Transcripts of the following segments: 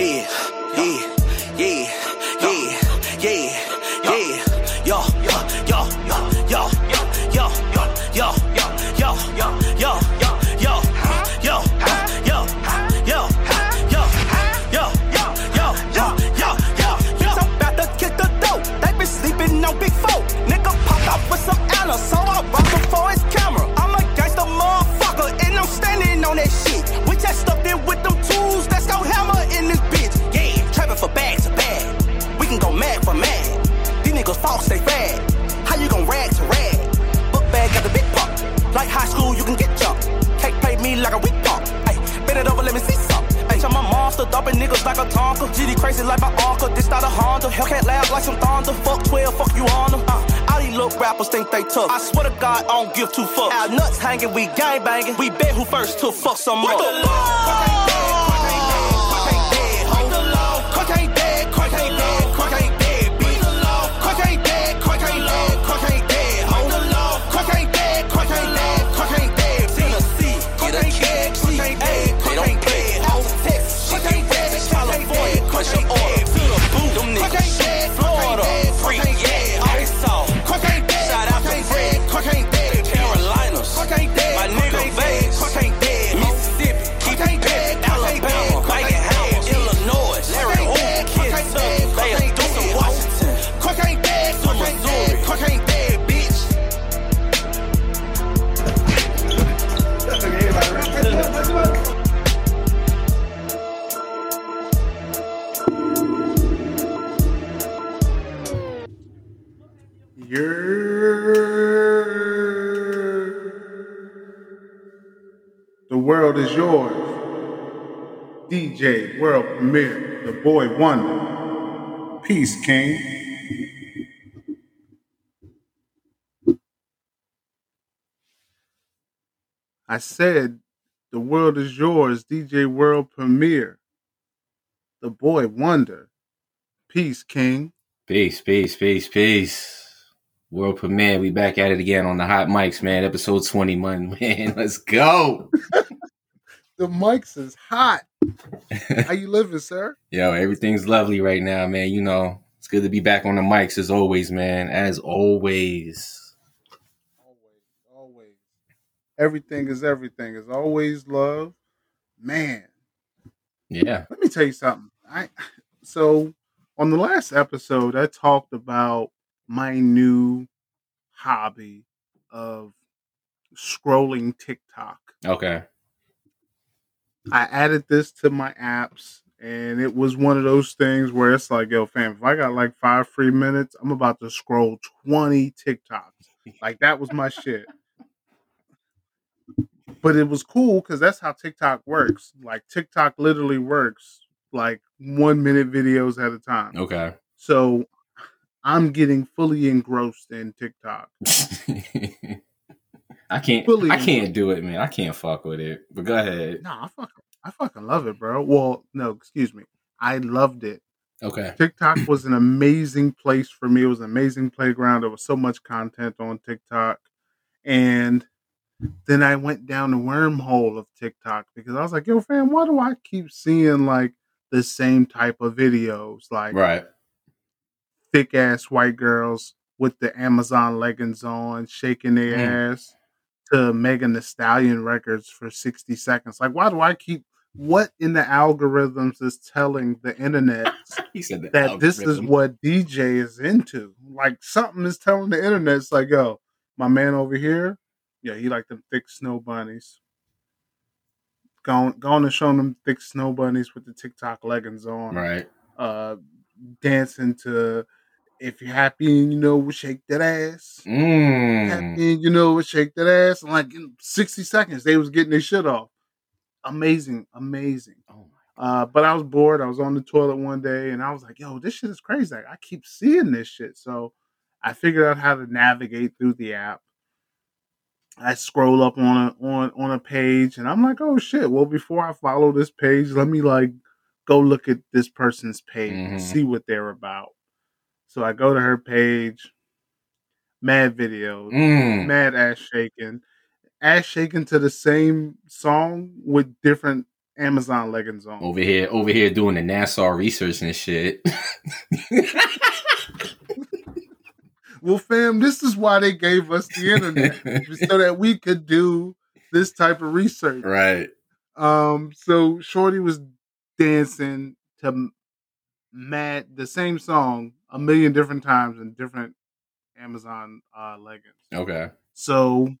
Yeah, hanging, we gang banging. We bet who first to fuck some more. What the World Premiere, the boy wonder. Peace, King. I said, the world is yours, DJ World Premiere. The boy wonder. Peace, King. Peace, peace, peace, peace. World premiere. We back at it again on the hot mics, man. Episode 21, man. Let's go. The mics is hot. How you living, sir? Yo, everything's lovely right now, man. You know, it's good to be back on the mics as always, man. As always. Always, always. Everything is everything. Is always love. Man, Yeah. let me tell you something. I so on the last episode, I talked about my new hobby of scrolling TikTok. Okay. I added this to my apps, and it was one of those things where it's like, yo, fam, if I got like five free minutes, I'm about to scroll 20 TikToks. Like that was my shit. But it was cool because that's how TikTok works. Like TikTok literally works like one minute videos at a time. Okay. So I'm getting fully engrossed in TikTok. I can't Fully I can't do it, man. I can't fuck with it. But go ahead. No, I fucking I fucking love it, bro. Well, no, excuse me. I loved it. Okay. TikTok was an amazing place for me. It was an amazing playground. There was so much content on TikTok. And then I went down the wormhole of TikTok because I was like, yo, fam, why do I keep seeing like the same type of videos? Like Right. thick ass white girls with the Amazon leggings on, shaking their Mm. ass to Megan Thee Stallion records for 60 seconds. Like, why do I keep what in the algorithms is telling the internet that, that this is what DJ is into? Like, something is telling the internet, it's like, yo, my man over here, yeah, he like them thick snow bunnies. Going, going and showing them thick snow bunnies with the TikTok leggings on Right. uh dancing to if you're happy and you know what shake that ass. Mm. Happy and you know what shake that ass. And like in 60 seconds they was getting their shit off. Amazing, amazing. Oh Uh but I was bored. I was on the toilet one day and I was like, yo, this shit is crazy. Like, I keep seeing this shit. So I figured out how to navigate through the app. I scroll up on a on on a page and I'm like, oh shit. Well, before I follow this page, let me like go look at this person's page and Mhm. see what they're about. So I go to her page, mad videos, Mm. mad ass shaking, ass shaking to the same song with different Amazon leggings on. Over here, over here doing the NASA research and shit. Well, fam, this is why they gave us the internet so that we could do this type of research. right. Um, so Shorty was dancing to Mad the same song a million different times in different Amazon uh, leggings. Okay. So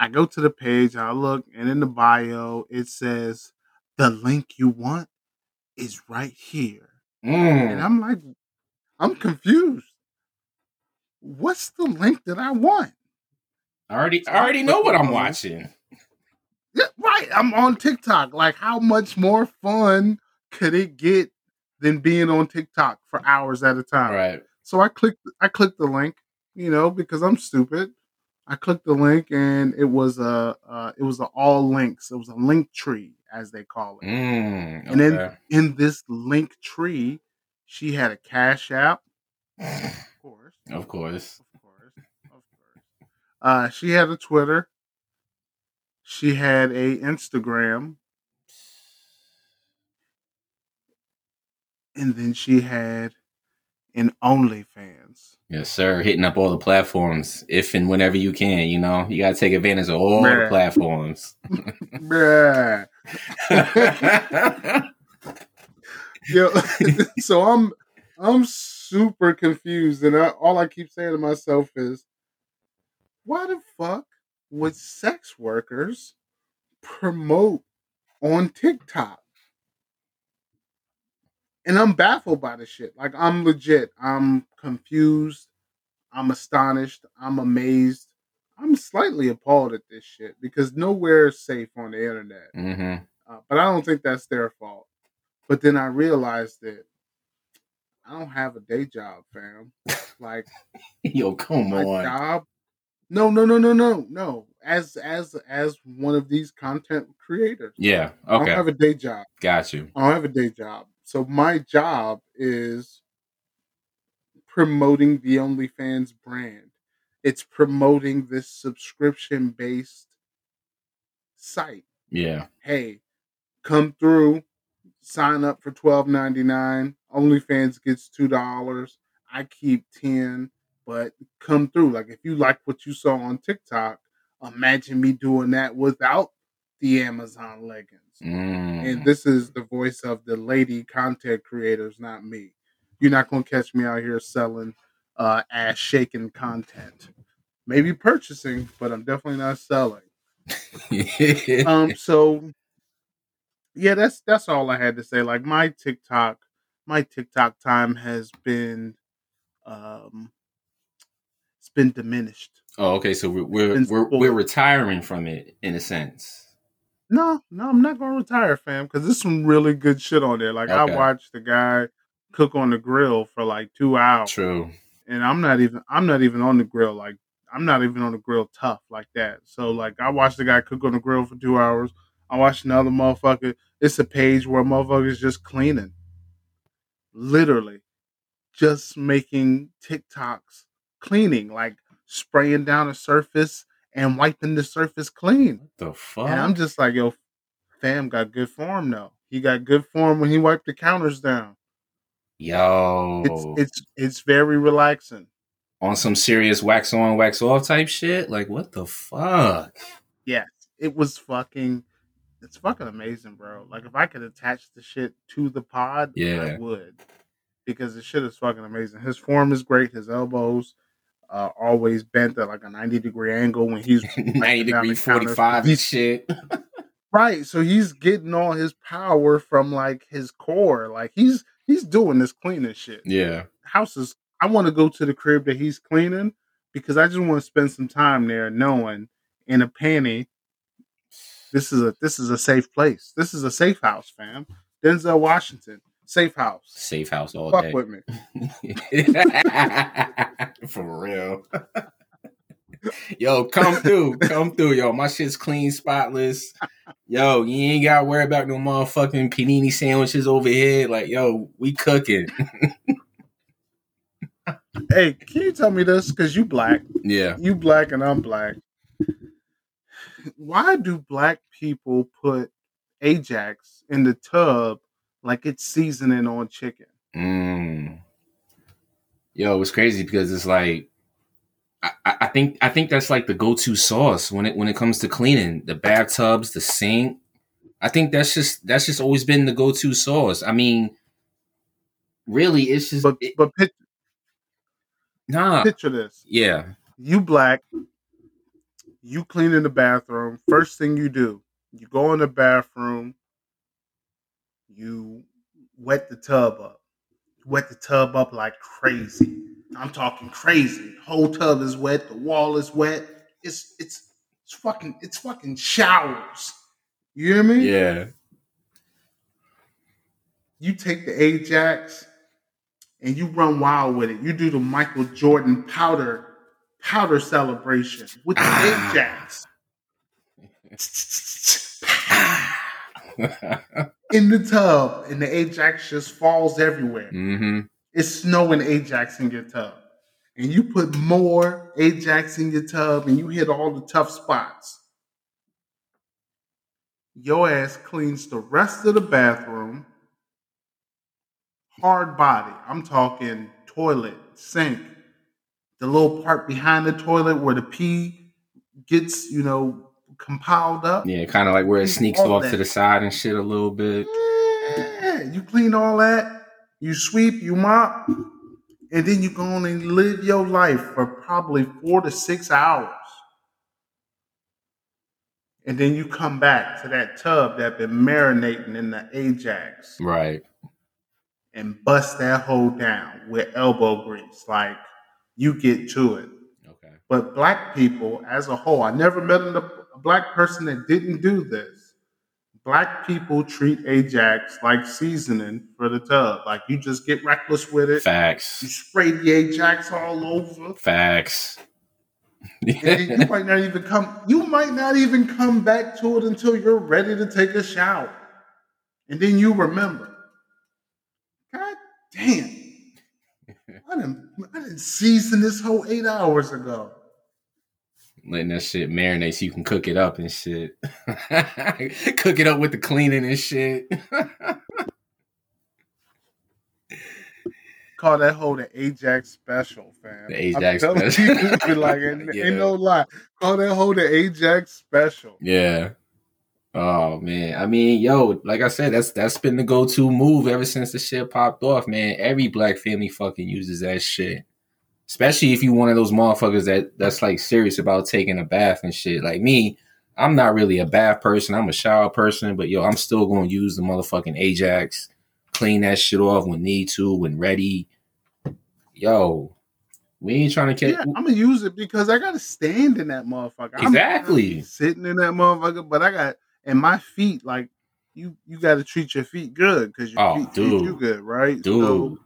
I go to the page, I look, and in the bio it says the link you want is right here. And Mm. I'm like, I'm confused. What's the link that I want? I already, I already know what I'm watching. Yeah, right. I'm on TikTok. Like, how much more fun could it get than being on TikTok for hours at a time? Right. So I clicked I clicked the link, you know, because I'm stupid. I clicked the link and it was a uh, it was a all links. It was a link tree as they call it. Mm. And then- In this link tree, she had a Cash App, of course. of course. Of course. Of course. Uh she had a Twitter. She had a Instagram. And then she had an OnlyFans. Yes, sir. Hitting up all the platforms if and whenever you can. You know, you gotta take advantage of all the platforms. Bruh. Yo, so I'm I'm super confused, and I, all I keep saying to myself is, why the fuck would sex workers promote on TikTok? And I'm baffled by this shit. Like I'm legit. I'm confused. I'm astonished. I'm amazed. I'm slightly appalled at this shit because nowhere is safe on the internet. hmm Uh, but I don't think that's their fault. But then I realized that I don't have a day job, fam. Like Yo, come my on. job. No, no, no, no, no, no. As as as one of these content creators, Yeah. Okay. I don't have a day job. Got you. I don't have a day job. So my job is promoting the OnlyFans brand. It's promoting this subscription based site. Yeah. hey, come through, sign up for twelve ninety nine. OnlyFans gets two dollars. I keep ten, but come through. Like if you like what you saw on TikTok, imagine me doing that without the Amazon leggings. Mm. And this is the voice of the lady content creators, not me. You're not gonna catch me out here selling uh ass shaking content. Maybe purchasing, but I'm definitely not selling um so yeah that's that's all i had to say like my tiktok my tiktok time has been um it's been diminished oh, okay. So we're we're we're, we're retiring from it in a sense. No no i'm not gonna retire fam because there's some really good shit on there like Okay. i watched the guy cook on the grill for like two hours True. and i'm not even i'm not even on the grill like i'm not even on the grill tough like that so like i watched the guy cook on the grill for two hours i watched another motherfucker it's a page where motherfuckers just cleaning literally just making tiktoks cleaning like spraying down a surface and wiping the surface clean What the fuck? and i'm just like yo fam got good form though he got good form when he wiped the counters down Yo. it's it's it's very relaxing on some serious wax on, wax off type shit. Like what the fuck? Yes, it was fucking. It's fucking amazing, bro. Like if I could attach the shit to the pod, Yeah. I would, because the shit is fucking amazing. His form is great. His elbows uh, always bent at like a ninety degree angle when he's Ninety degree the forty counter. five and He's- shit. right. So he's getting all his power from like his core. Like he's he's doing this cleaning shit. yeah. Houses. I want to go to the crib that he's cleaning because I just want to spend some time there, knowing in a panty this is a this is a safe place. This is a safe house, fam. Denzel Washington, safe house. Safe house all Fuck day. with me. For real. Yo, come through. Come through, yo. My shit's clean, spotless. Yo, you ain't gotta worry about no motherfucking panini sandwiches over here. Like, yo, we cooking. Hey, can you tell me this? Because you black, Yeah. you black, and I'm black. Why do black people put Ajax in the tub like it's seasoning on chicken. Mm. Yo, it's crazy because it's like I, I think I think that's like the go-to sauce when it when it comes to cleaning the bathtubs, the sink. I think that's just that's just always been the go-to sauce. I mean, really, it's just But it- but picture, nah. picture this: Yeah, you black, you clean in the bathroom. First thing you do, you go in the bathroom, you wet the tub up, wet the tub up like crazy. I'm talking crazy. Whole tub is wet. The wall is wet. It's it's it's fucking it's fucking showers. You hear me? yeah. You take the Ajax and you run wild with it. You do the Michael Jordan powder powder celebration with the Ah. Ajax in the tub, and the Ajax just falls everywhere. hmm It's snowing Ajax in your tub. And you put more Ajax in your tub and you hit all the tough spots. Your ass cleans the rest of the bathroom. Hard body. I'm talking toilet, sink, the little part behind the toilet where the pee gets, you know, compiled up. Yeah, kind of like where it sneaks off that. to the side and shit a little bit. Yeah, you clean all that, you sweep, you mop, and then you go on and live your life for probably four to six hours. And then you come back to that tub that been marinating in the Ajax Right. and bust that hole down with elbow grease. Like you get to it. Okay. But black people as a whole, I never met a, a black person that didn't do this. Black people treat Ajax like seasoning for the tub. Like you just get reckless with it. Facts. You spray the Ajax all over. Facts. You might not even come you might not even come back to it until you're ready to take a shower. And then you remember. God damn. I didn't I didn't season this whole eight hours ago. Letting that shit marinate so you can cook it up and shit. cook it up with the cleaning and shit. Call that whole the Ajax special, fam. The Ajax special. you, like, ain't, Yeah. ain't no lie. Call that whole the Ajax special. yeah. Oh man. I mean, yo, like I said, that's that's been the go-to move ever since the shit popped off, man. Every black family fucking uses that shit. Especially if you one of those motherfuckers that that's like serious about taking a bath and shit. Like me, I'm not really a bath person. I'm a shower person, but yo, I'm still gonna use the motherfucking Ajax, clean that shit off when need to, when ready. Yo, we ain't trying to Yeah, catch. I'm gonna use it because I gotta stand in that motherfucker. I'm Exactly. sitting in that motherfucker, but I got and my feet like you. You got to treat your feet good because your Oh, feet treat you good, right? Dude, So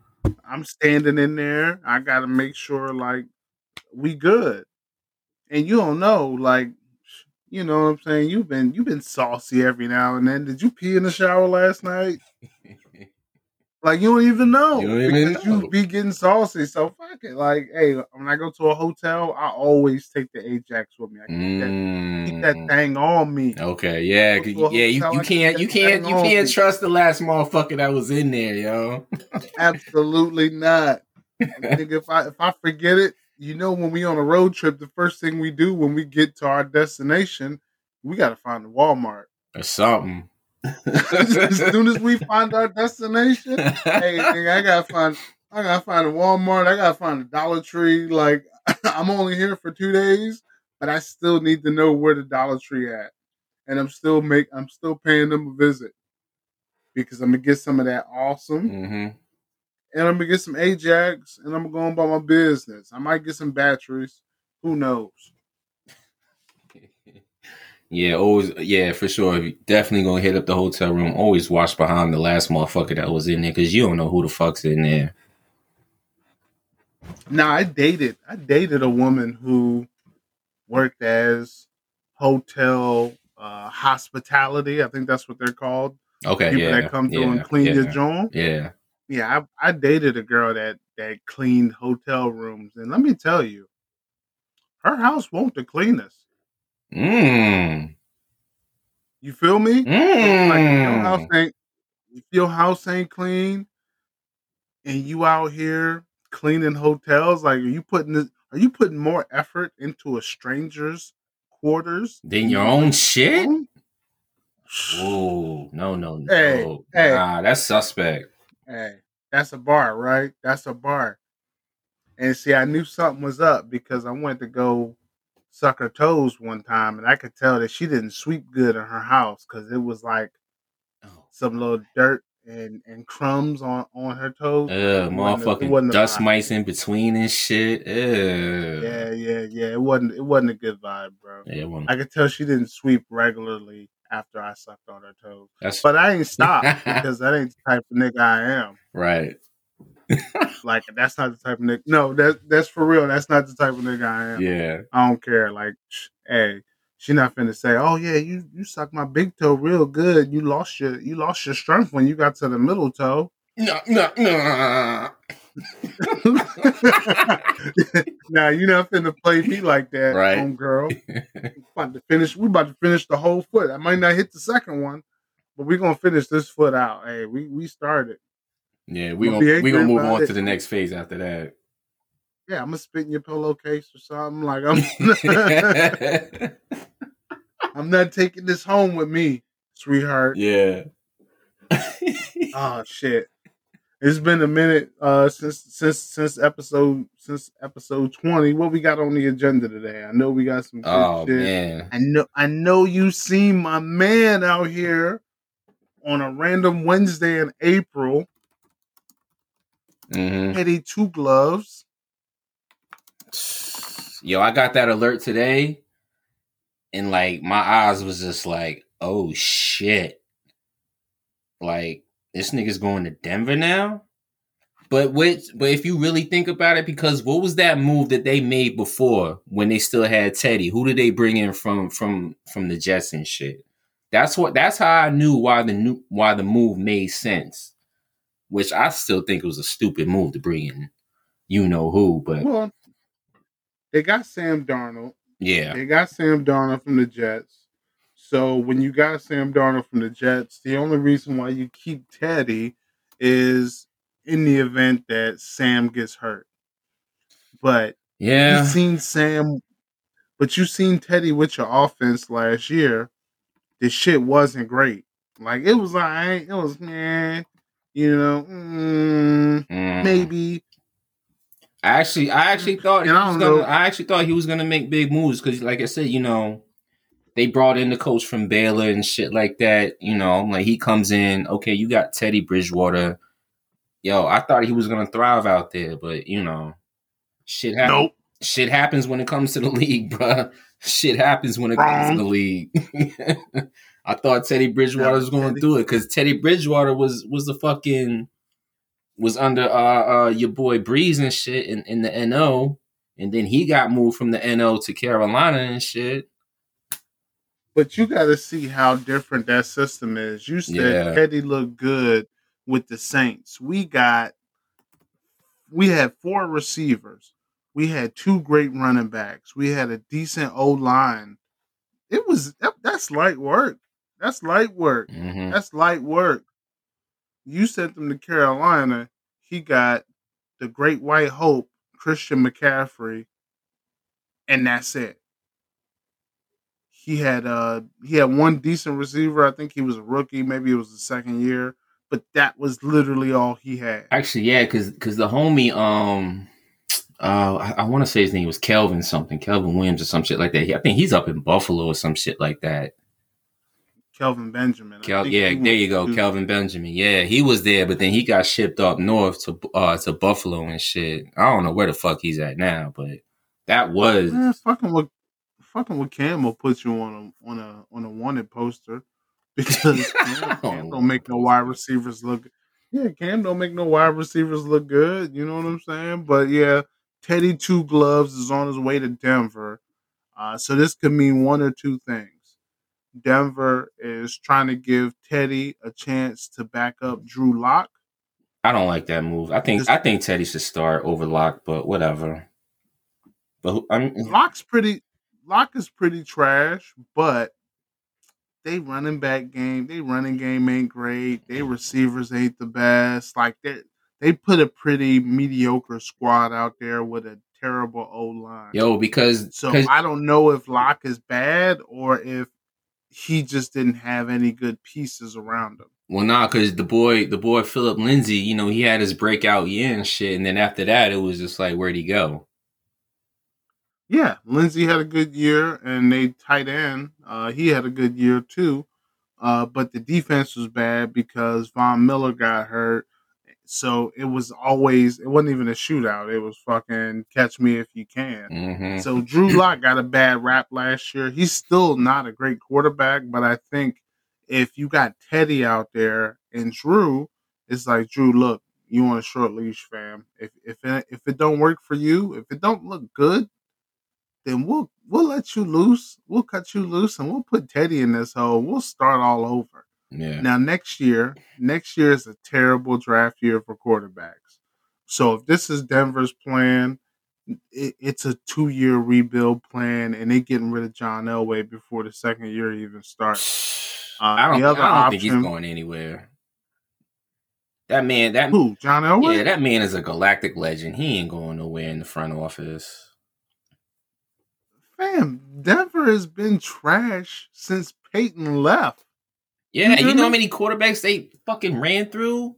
I'm standing in there. I got to make sure like we good. And you don't know, like, you know what I'm saying? You've been you've been saucy every now and then. Did you pee in the shower last night? Like you don't even know You don't even because know. you be getting saucy. So fuck it. Like, hey, when I go to a hotel, I always take the Ajax with me. I keep, that, keep that Mm. thing on me. Okay, yeah, Go 'cause- to a yeah. You, hotel, you I can't, you can't, you can't me. trust the last motherfucker that was in there, yo. Absolutely not. I think if I if I forget it, you know, when we on a road trip, the first thing we do when we get to our destination, we got to find a Walmart. or something. as soon as we find our destination, hey, I gotta find, I gotta find a Walmart. I gotta find a Dollar Tree. Like, I'm only here for two days, but I still need to know where the Dollar Tree at, and I'm still make, I'm still paying them a visit because I'm gonna get some of that awesome, hmm and I'm gonna get some Ajax, and I'm gonna go about my business. I might get some batteries. Who knows? Yeah, always. Yeah, for sure. Definitely gonna hit up the hotel room. Always watch behind the last motherfucker that was in there because you don't know who the fuck's in there. Now I dated I dated a woman who worked as hotel uh, hospitality. I think that's what they're called. Okay, People yeah, that come through yeah, and clean yeah, your joint. Yeah, Yeah, I, I dated a girl that that cleaned hotel rooms, and let me tell you, her house won't the cleanest. Mm. You feel me? Like if your house Mm. ain't your house ain't clean and you out here cleaning hotels, like are you putting this are you putting more effort into a stranger's quarters than your own shit? Oh no no no! Hey, hey. Nah, that's suspect. Hey, that's a bar, right? That's a bar. And see, I knew something was up because I went to go suck her toes one time, and I could tell that she didn't sweep good in her house because it was like Oh. some little dirt and and crumbs on on her toes. Ugh, It wasn't a- it motherfucking dust vibe. mites in between and shit. Ugh. Yeah, yeah, yeah. It wasn't it wasn't a good vibe, bro. Yeah, I could tell she didn't sweep regularly after I sucked on her toes. that's But I ain't stopped because that ain't the type of nigga I am. right. Like that's not the type of nigga. No, that that's for real. That's not the type of nigga I am. Yeah. I don't care. Like, sh- hey, she not finna say, "Oh yeah, you you sucked my big toe real good. You lost your you lost your strength when you got to the middle toe." No, no, no. now you not finna play me like that, Right. home girl. about to finish. We about to finish the whole foot. I might not hit the second one, but we gonna finish this foot out. Hey, we we started. Yeah, we I'ma we gonna move on it. to the next phase after that. Yeah, I'm gonna spit in your pillowcase or something. Like I'm, I'm not taking this home with me, sweetheart. yeah. Oh shit. It's been a minute uh since since since episode since episode 20. What we got on the agenda today? I know we got some good oh shit. man. I know I know you seen my man out here on a random Wednesday in April, hmm Teddy Two Gloves. Yo, I got that alert today, and like my eyes was just like, oh shit. Like this nigga's going to Denver now. But which, but if you really think about it, because what was that move that they made before when they still had Teddy? Who did they bring in from from from the Jets and shit? That's what. That's how I knew why the new why the move made sense. Which I still think it was a stupid move to bring in, you know who. But Well, they got Sam Darnold. yeah, They got Sam Darnold from the Jets. So when you got Sam Darnold from the Jets, the only reason why you keep Teddy is in the event that Sam gets hurt. But yeah. you seen Sam, but you seen Teddy with your offense last year. The shit wasn't great. Like it was like it was man, you know, mm, Mm. maybe. I actually, I actually thought he And I was don't gonna. know. I actually thought he was gonna make big moves because, like I said, you know, they brought in the coach from Baylor and shit like that. You know, like he comes in. Okay, you got Teddy Bridgewater. Yo, I thought he was gonna thrive out there, but you know, shit happens. Nope. Shit happens when it comes to the league, bro. Shit happens when it comes to the league. I thought Teddy Bridgewater was going to do it because Teddy Bridgewater was was the fucking was under uh, uh your boy Brees and shit in, in the NO, and then he got moved from the NO to Carolina and shit. But you got to see how different that system is. You said Yeah. Teddy looked good with the Saints. We got, we had four receivers. We had two great running backs. We had a decent O line. It was that, that's light work. That's light work. hmm That's light work. You sent them to Carolina. He got the Great White Hope, Christian McCaffrey, and that's it. He had uh he had one decent receiver. I think he was a rookie. Maybe it was the second year, but that was literally all he had. Actually, yeah, because because the homie, um, uh, I, I want to say his name was Kelvin something, Kelvin Williams or some shit like that. He, I think he's up in Buffalo or some shit like that. Kelvin Benjamin. Kel, yeah, there you go, Kelvin Benjamin. Yeah, he was there, but then he got shipped up north to uh to Buffalo and shit. I don't know where the fuck he's at now, but that was Man, fucking with fucking with Cam will put you on a on a on a wanted poster because Cam, Cam don't make no wide receivers look. Yeah, Cam don't make no wide receivers look good. You know what I'm saying? But yeah, Teddy Two Gloves is on his way to Denver. Uh, so this could mean one or two things. Denver is trying to give Teddy a chance to back up Drew Lock. I don't like that move. I think I think Teddy should start over Lock, but whatever. But I'm Lock's pretty. Lock is pretty trash, but they running back game, they running game ain't great. They receivers ain't the best. Like they they put a pretty mediocre squad out there with a terrible O line. Yo, because so I don't know if Lock is bad or if he just didn't have any good pieces around him. well, nah, because the boy, the boy Philip Lindsay, you know, he had his breakout year and shit, and then after that, it was just like, where'd he go? Yeah, Lindsay had a good year, and they tight end. Uh, he had a good year too, uh, but the defense was bad because Von Miller got hurt. So it was always it wasn't even a shootout. It was fucking catch me if you can. hmm So Drew Lock got a bad rap last year. He's still not a great quarterback, but I think if you got Teddy out there and Drew, it's like Drew, look, you want a short leash, fam. If if it, if it don't work for you, if it don't look good, then we'll we'll let you loose. We'll cut you loose, and we'll put Teddy in this hole. We'll start all over. Yeah. Now next year, next year is a terrible draft year for quarterbacks. So if this is Denver's plan, it, it's a two year rebuild plan, and they're getting rid of John Elway before the second year even starts. Uh, I don't, the other I don't think he's going anywhere. That man, that Who? John Elway? yeah, that man is a galactic legend. He ain't going nowhere in the front office. Fam, Denver has been trash since Peyton left. Yeah, You you, know how mm-hmm. many quarterbacks they fucking ran through?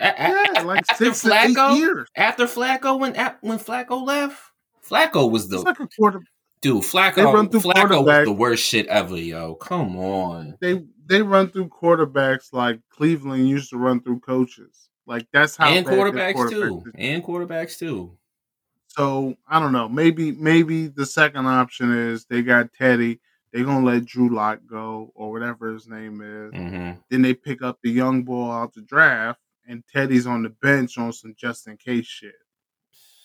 Yeah, a- like after six to eight Flacco, after Flacco when when Flacco left, Flacco was the like a quarter. dude. Flacco, Flacco was the worst shit ever, yo. Come on. They they run through quarterbacks like Cleveland used to run through coaches. Like that's how and their quarterbacks too. is. And quarterbacks too. So I don't know. Maybe maybe the second option is they got Teddy. They're gonna let Drew Lock go or whatever his name is. hmm Then they pick up the young boy out the draft, and Teddy's on the bench on some just in case shit,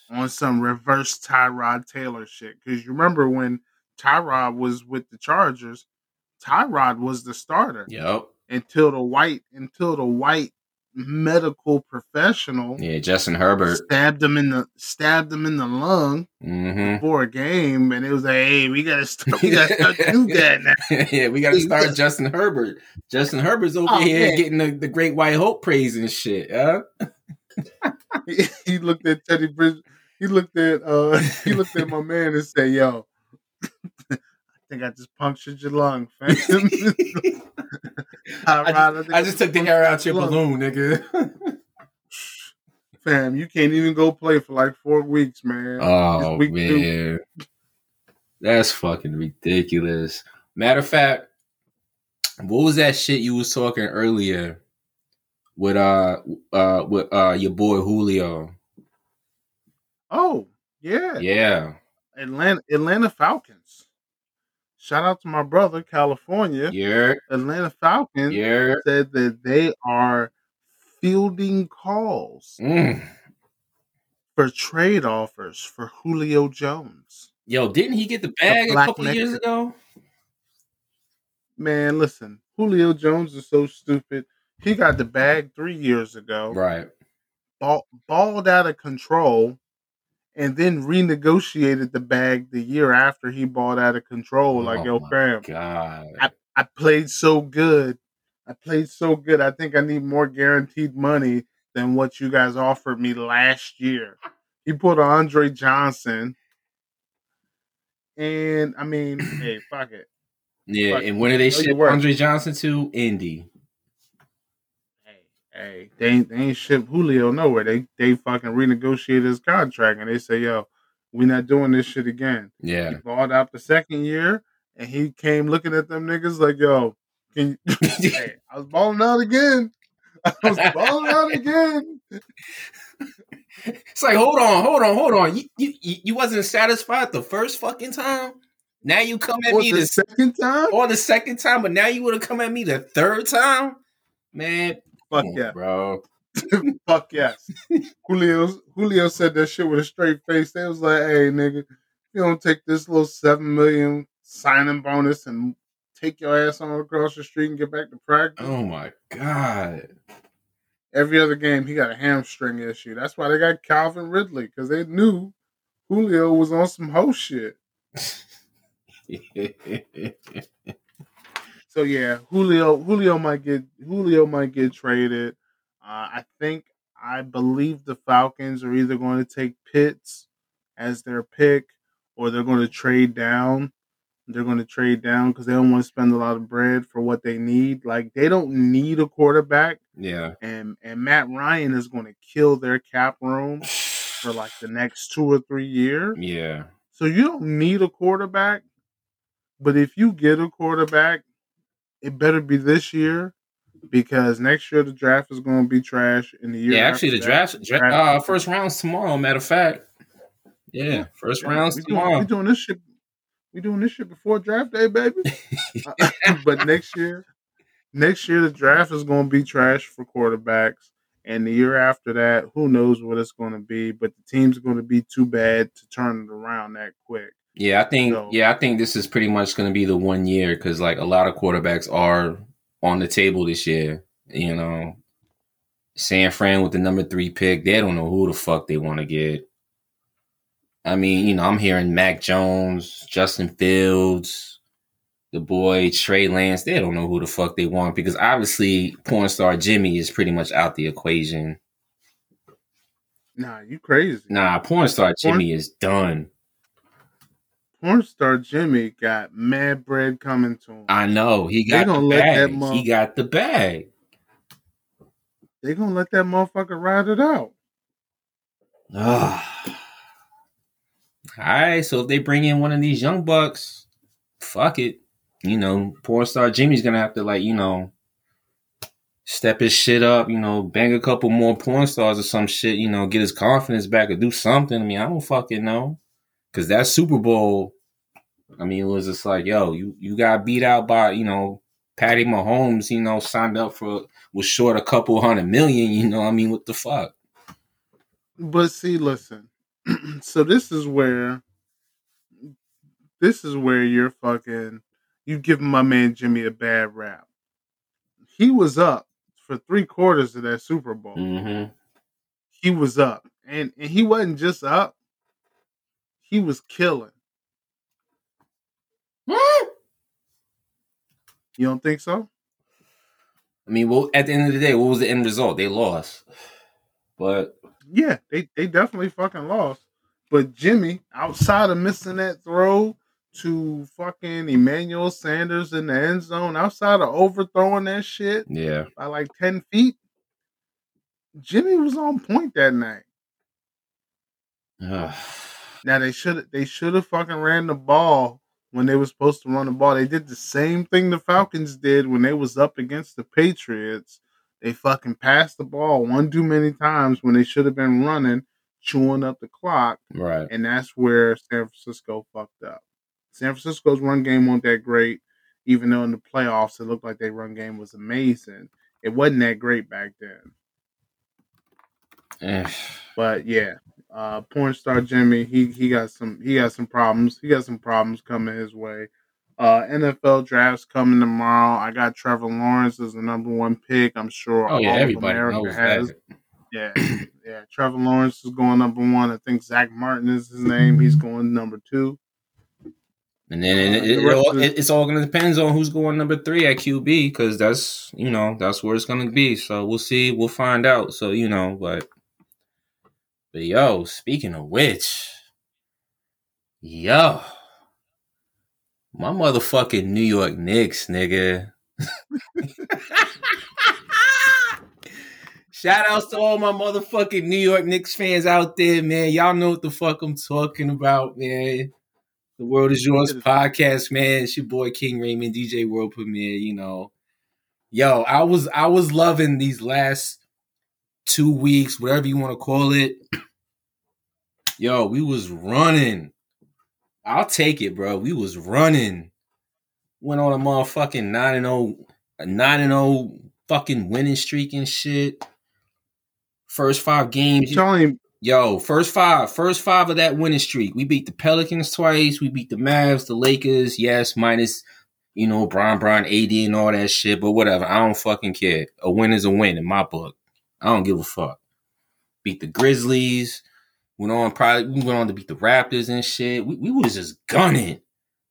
on some reverse Tyrod Taylor shit. Because you remember when Tyrod was with the Chargers, Tyrod was the starter Yep. until the white until the white medical professional Yeah, Justin Herbert. stabbed him in the stabbed him in the lung hmm before a game, and it was like, hey, we gotta start, we gotta start do that now. yeah, we got to start Justin Herbert. Justin Herbert's over Oh, here man. getting the, the Great White Hope praise and shit. Huh? he, he looked at Teddy Bridge. He looked at uh he looked at my man and said, "Yo, think I just punctured your lung, fam." I Tyrod, just, I just took the air out your balloon, nigga. Fam, you can't even go play for like four weeks, man. oh week two. man, that's fucking ridiculous. Matter of fact, what was that shit you was talking earlier with uh uh with uh your boy Julio? Oh, yeah. Yeah, Atlanta Atlanta Falcons. Shout out to my brother, California. yeah, Atlanta Falcons yeah. said that they are fielding calls Mm. for trade offers for Julio Jones. Yo, didn't he get the bag a black couple years ago? Man, listen, Julio Jones is so stupid. He got the bag three years ago, Right. ball, balled out of control, and then renegotiated the bag the year after he bought out of control. Like, Oh yo, fam, God. I played so good. I played so good. I think I need more guaranteed money than what you guys offered me last year. He put Andre Johnson. And I mean, hey, fuck it. Yeah, Fuck, and when did they ship. Andre Johnson to Indy? Hey, hey, they ain't, they ain't ship Julio nowhere. They they fucking renegotiated his contract and they say, yo, we not doing this shit again. Yeah. He balled out the second year and he came looking at them niggas like, yo, can you hey, I was balling out again. I was balling out again. It's like, hold on, hold on, hold on. You, you you wasn't satisfied the first fucking time. Now you come at What, me the the second time? or the second time, but now you would have come at me the third time, man. Fuck yeah. bro. Fuck yes. Julio Julio said that shit with a straight face. They was like, hey nigga, you don't take this little seven million signing bonus and take your ass on across the street and get back to practice. Oh my god. Every other game he got a hamstring issue. That's why they got Calvin Ridley, because they knew Julio was on some hoe shit. so yeah, Julio Julio might get Julio might get traded. Uh, I think I believe the Falcons are either going to take Pitts as their pick or they're going to trade down. They're going to trade down because they don't want to spend a lot of bread for what they need. Like they don't need a quarterback, Yeah. and and Matt Ryan is going to kill their cap room for like the next two or three years. Yeah. So you don't need a quarterback, but if you get a quarterback, it better be this year because next year the draft is going to be trash. In the year, Yeah, actually, the that, draft, dra- uh, first round's tomorrow. Matter of fact, yeah, first Yeah, round's we doing, tomorrow. we doing this shit. We doing this shit before draft day, baby. Uh, but next year, next year the draft is going to be trash for quarterbacks, and the year after that, who knows what it's going to be. But the team's going to be too bad to turn it around that quick. Yeah, I think So- yeah, I think this is pretty much going to be the one year because like a lot of quarterbacks are on the table this year. You know, San Fran with the number three pick, they don't know who the fuck they want to get. I mean, you know, I'm hearing Mac Jones, Justin Fields, the boy Trey Lance. They don't know who the fuck they want because obviously porn star Jimmy is pretty much out the equation. Nah, you crazy. Nah, porn star Jimmy is done. Porn star Jimmy got mad bread coming to him. I know he got the gonna let that bag. mo- He got the bag. they gonna let that motherfucker ride it out. Ah. All right, so if they bring in one of these young bucks, fuck it. You know, porn star Jimmy's gonna have to like, you know, step his shit up. You know, bang a couple more porn stars or some shit. You know, get his confidence back or do something. I mean, I don't fucking know, because that Super Bowl, I mean, it was just like, yo, you you got beat out by you know Patty Mahomes. You know, signed up for was short a couple hundred million. You know, I mean, what the fuck? But see, listen. so this is where this is where you're fucking you giving my man Jimmy a bad rap. He was up for three quarters of that Super Bowl. Mm-hmm. He was up. And and he wasn't just up, he was killing. You don't think so? I mean, well, at the end of the day, what was the end result? They lost. But Yeah, they, they definitely fucking lost. But Jimmy, outside of missing that throw to fucking Emmanuel Sanders in the end zone, outside of overthrowing that shit yeah, by like 10 feet, Jimmy was on point that night. Now they should they should have fucking ran the ball when they were supposed to run the ball. They did the same thing the Falcons did when they was up against the Patriots. They fucking passed the ball one too many times when they should have been running, chewing up the clock, right. and that's where San Francisco fucked up. San Francisco's run game wasn't that great, even though in the playoffs it looked like their run game was amazing. It wasn't that great back then. Eh. But yeah, uh, porn star Jimmy, he he got some he got some problems. He got some problems coming his way. Uh, NFL drafts coming tomorrow. I got Trevor Lawrence as the number one pick. I'm sure Oh yeah, all of everybody America knows has. that. Yeah, yeah. Trevor Lawrence is going number one. I think Zach Martin is his name. He's going number two. And then it, Uh, it, it all, it's all going to depends on who's going number three at QB because that's you know that's where it's going to be. So we'll see. We'll find out. So you know, but but yo, speaking of which, yo, my motherfucking New York Knicks, nigga. Shout outs to all my motherfucking New York Knicks fans out there, man. Y'all know what the fuck I'm talking about, man. The World is Yours podcast, man. It's your boy King Raymond, DJ World Premiere, you know. Yo, I was I was loving these last two weeks, whatever you want to call it. Yo, we was running. I'll take it, bro. We was running. Went on a motherfucking 9 and 0, a 9 and 0 fucking winning streak and shit. First five games. I'm telling Yo, first five, first five of that winning streak. We beat the Pelicans twice. We beat the Mavs, the Lakers. Yes, minus you know Brian, Brian, AD, and all that shit. But whatever, I don't fucking care. A win is a win in my book. I don't give a fuck. Beat the Grizzlies. Went on probably we went on to beat the Raptors and shit. We, we was just gunning.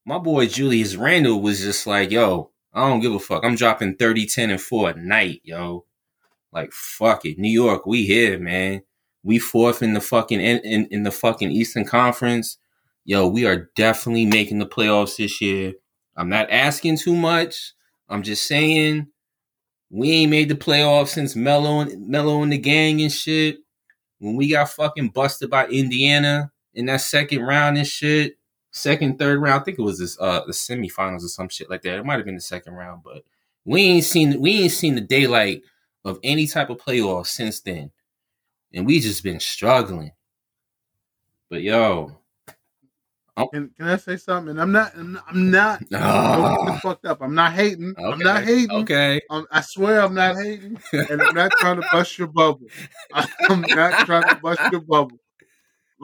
My boy Julius Randle was just like, yo, I don't give a fuck. I'm dropping 30, 10, and 4 a night, yo. Like fuck it. New York, we here, man. We fourth in the fucking in, in, in the fucking Eastern Conference. Yo, we are definitely making the playoffs this year. I'm not asking too much. I'm just saying we ain't made the playoffs since Melo and Melo and the gang and shit. When we got fucking busted by Indiana in that second round and shit, second, third round. I think it was this uh the semifinals or some shit like that. It might have been the second round, but we ain't seen we ain't seen the daylight of any type of playoff since then. And we just been struggling. But yo, Can, can I say something? And I'm not. I'm not. I'm not don't get Ah. fucked up. I'm not hating. I'm not hating. okay. Um, I swear I'm not hating, and I'm not trying to bust your bubble. I'm not trying to bust your bubble.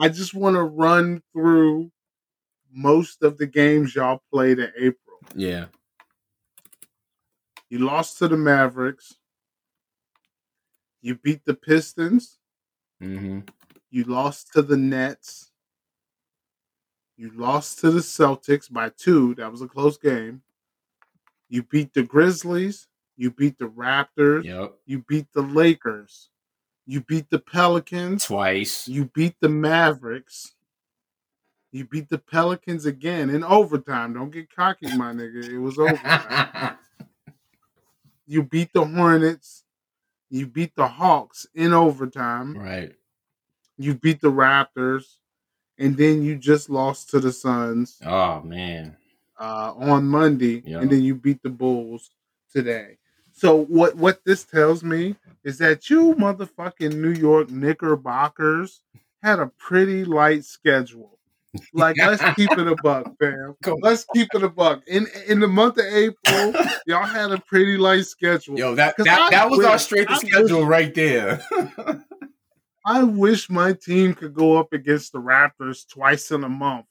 I just want to run through most of the games y'all played in April. Yeah. You lost to the Mavericks. You beat the Pistons. Mm-hmm. You lost to the Nets. You lost to the Celtics by two. That was a close game. You beat the Grizzlies. You beat the Raptors. Yep. You beat the Lakers. You beat the Pelicans. Twice. You beat the Mavericks. You beat the Pelicans again in overtime. Don't get cocky, my nigga. It was overtime. you beat the Hornets. You beat the Hawks in overtime. right. You beat the Raptors. And then you just lost to the Suns Oh man. uh, on Monday. And then you beat the Bulls today. So what what this tells me is that you motherfucking New York Knickerbockers had a pretty light schedule. Like let's keep it a buck, fam. Let's keep it a buck. In in the month of April, y'all had a pretty light schedule. Yo, that that, that was our straight schedule right there. I wish my team could go up against the Raptors twice in a month.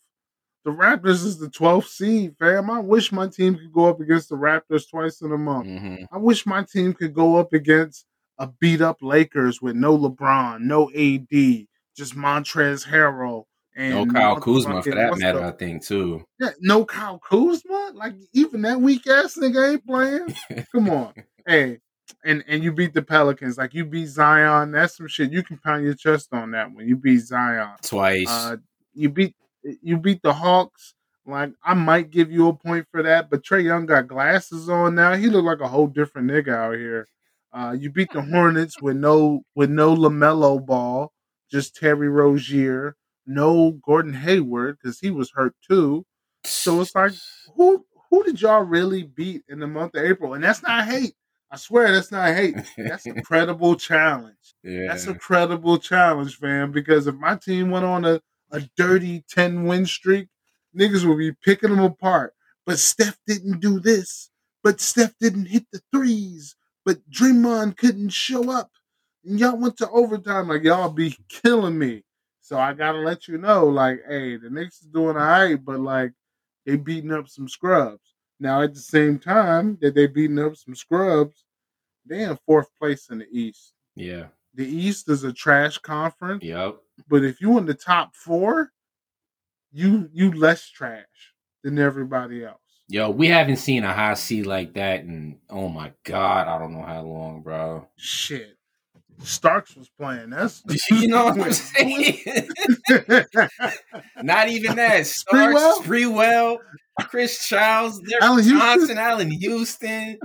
The Raptors is the 12th seed, fam. I wish my team could go up against the Raptors twice in a month. hmm I wish my team could go up against a beat up Lakers with no LeBron, no AD, just Montrezl Harrell and No Kyle Kuzma for that matter, I think too. yeah, no Kyle Kuzma. Like even that weak ass nigga ain't playing. Come on, hey, and and you beat the Pelicans. Like you beat Zion. That's some shit. You can pound your chest on that one. You beat Zion. Twice. Uh, you beat you beat the Hawks. Like I might give you a point for that, but Trae Young got glasses on now. He look like a whole different nigga out here. Uh, you beat the Hornets with no with no LaMelo Ball, just Terry Rozier, no Gordon Hayward because he was hurt too. So it's like who who did y'all really beat in the month of April? And that's not hate. I swear that's not hate. That's a credible challenge. yeah. That's a credible challenge, fam. Because if my team went on a, a dirty 10 win streak, niggas would be picking them apart. But Steph didn't do this. But Steph didn't hit the threes. But Draymond couldn't show up. And y'all went to overtime. Like, y'all be killing me. So I got to let you know, like, hey, the Knicks is doing all right, but, like, they beating up some scrubs. Now, at the same time that they beating up some scrubs, they in fourth place in the East yeah. the East is a trash conference, Yep. but if you in the top four, you you less trash than everybody else. Yo, we haven't seen a high C like that in oh my god, I don't know how long, bro. Shit, Starks was playing. That's you know what I'm saying? Not even that. Starks? Sprewell, Chris Childs, Derek Allan Houston? Johnson, Allan Houston.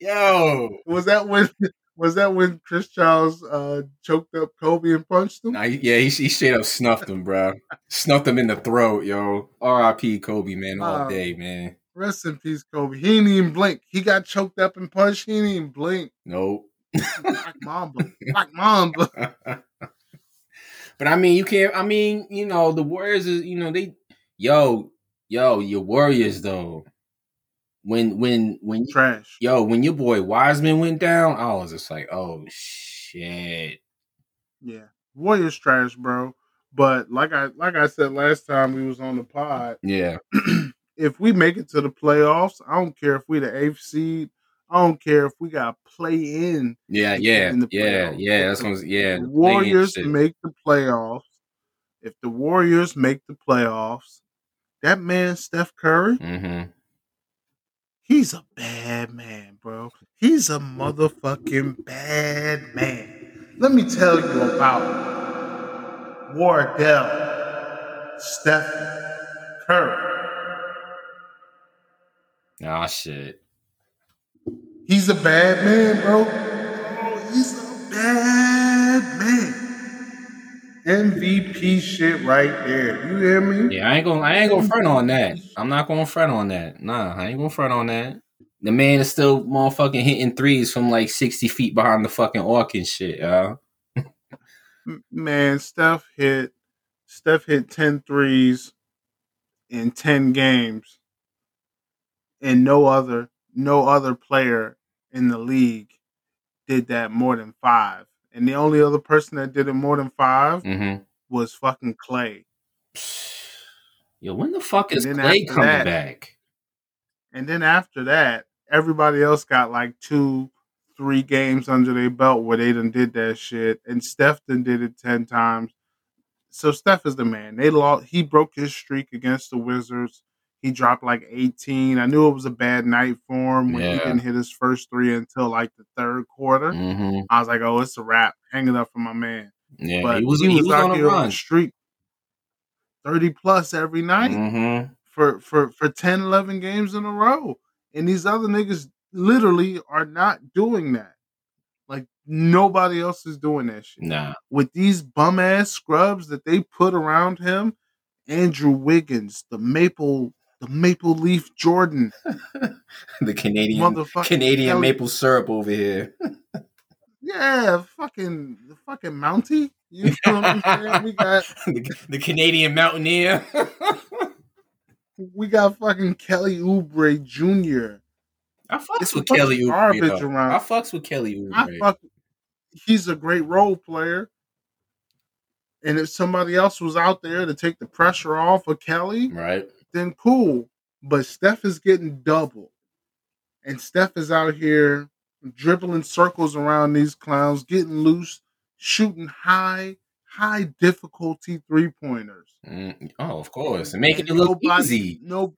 Yo, was that when was that when Chris Childs uh, choked up Kobe and punched him? Nah, yeah, he, he straight up snuffed him, bro. Snuffed him in the throat, yo. R.I.P. Kobe, man, all Oh. day, man. Rest in peace, Kobe. He didn't even blink. He got choked up and punched. He didn't even blink. Nope. Like Mamba. Like Mamba. but I mean, you can't. I mean, you know, the Warriors is, you know, they, yo, yo, your Warriors though. When when when Trash. yo when your boy Wiseman went down, I was just like, oh shit. Yeah. Warriors trash, bro. But like I like I said last time we was on the pod, Yeah, if we make it to the playoffs, I don't care if we the eighth seed. I don't care if we got play in. yeah, yeah, In the yeah, playoffs. yeah. That's what yeah. the Warriors make the playoffs. If the Warriors make the playoffs, that man Steph Curry, Mhm. He's a bad man, bro. He's a motherfucking bad man. Let me tell you about Wardell Steph Curry. Ah, shit. He's a bad man, bro. Oh, he's a bad man. MVP shit right there. You hear me? Yeah, I ain't gonna I ain't gonna front on that. I'm not gonna front on that. Nah, I ain't gonna front on that. The man is still motherfucking hitting threes from like 60 feet behind the fucking arc and shit, yo. M- Man, Steph hit Steph hit 10 threes in 10 games. And no other no other player in the league did that more than 5. And the only other person that did it more than 5 Mm-hmm. was fucking Clay. Yo, when the fuck is Clay coming that- back? And then after that, everybody else got like two, three games under their belt where they done did that shit. And Steph done did it ten times. So Steph is the man. They lost. He broke his streak against the Wizards. He dropped like 18. I knew it was a bad night for him when he didn't hit his first three until like the third quarter. Mm-hmm. I was like, oh, it's a wrap. Hang it up for my man. Yeah, But he was he was, out on a here run. a streak. 30 plus every night Mm-hmm. for for for 10 11 games in a row and these other niggas literally are not doing that like nobody else is doing that shit Nah. with these bum ass scrubs that they put around him andrew wiggins the maple the maple leaf jordan the Canadian Canadian maple syrup over here. yeah fucking the fucking mountie you know what i'm saying we got the, the Canadian mountaineer. we got fucking kelly oubre jr I fucks It's with Kelly Oubre. garbage though. around. I fucks with Kelly Oubre. fuck. He's a great role player, and if somebody else was out there to take the pressure off of Kelly, Right. Then cool. But Steph is getting double, and Steph is out here dribbling circles around these clowns, getting loose, shooting high, high difficulty three pointers. Mm, oh, of course. And making it look easy. No,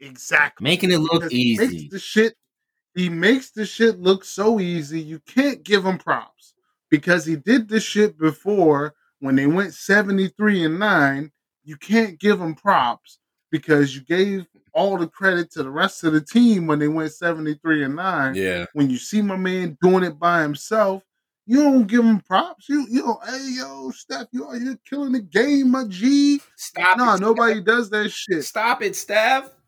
exactly. Making it look Because he makes easy. the shit. He makes the shit look so easy. You can't give him props because he did this shit before when they went seventy three and nine. You can't give him props because you gave all the credit to the rest of the team when they went seventy three and nine. Yeah. When you see my man doing it by himself, you don't give him props. You you know, hey yo, Steph, you out here killing the game, my G. Stop No, it. nobody does that shit. Stop it, Steph.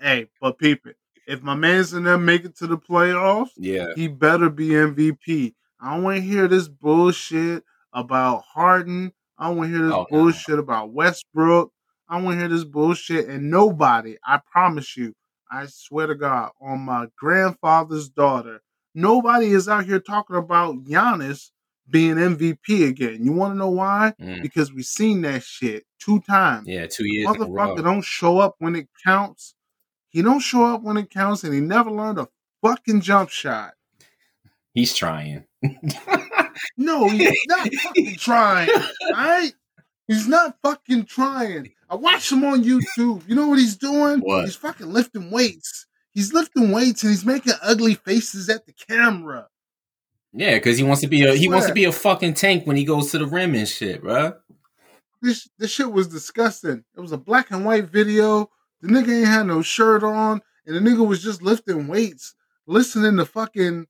Hey, but peep it. If my man's in there make it to the playoffs, yeah. he better be MVP. I don't want to hear this bullshit about Harden. I don't want to hear this Oh, no. bullshit about Westbrook. I want to hear this bullshit. And nobody, I promise you, I swear to God, on my grandfather's daughter, nobody is out here talking about Giannis being MVP again. You want to know why? Mm, Because we've seen that shit two times. yeah, two years in a row. Motherfucker don't show up when it counts. He don't show up when it counts, and he never learned a fucking jump shot. He's trying. No, he's not fucking trying. Alright? He's not fucking trying. I watch him on YouTube. You know what he's doing? What? He's fucking lifting weights. He's lifting weights and he's making ugly faces at the camera. Yeah, because he wants to be a he wants to be a fucking tank when he goes to the rim and shit, bruh. This this shit was disgusting. It was a black and white video. The nigga ain't had no shirt on, and the nigga was just lifting weights, listening to fucking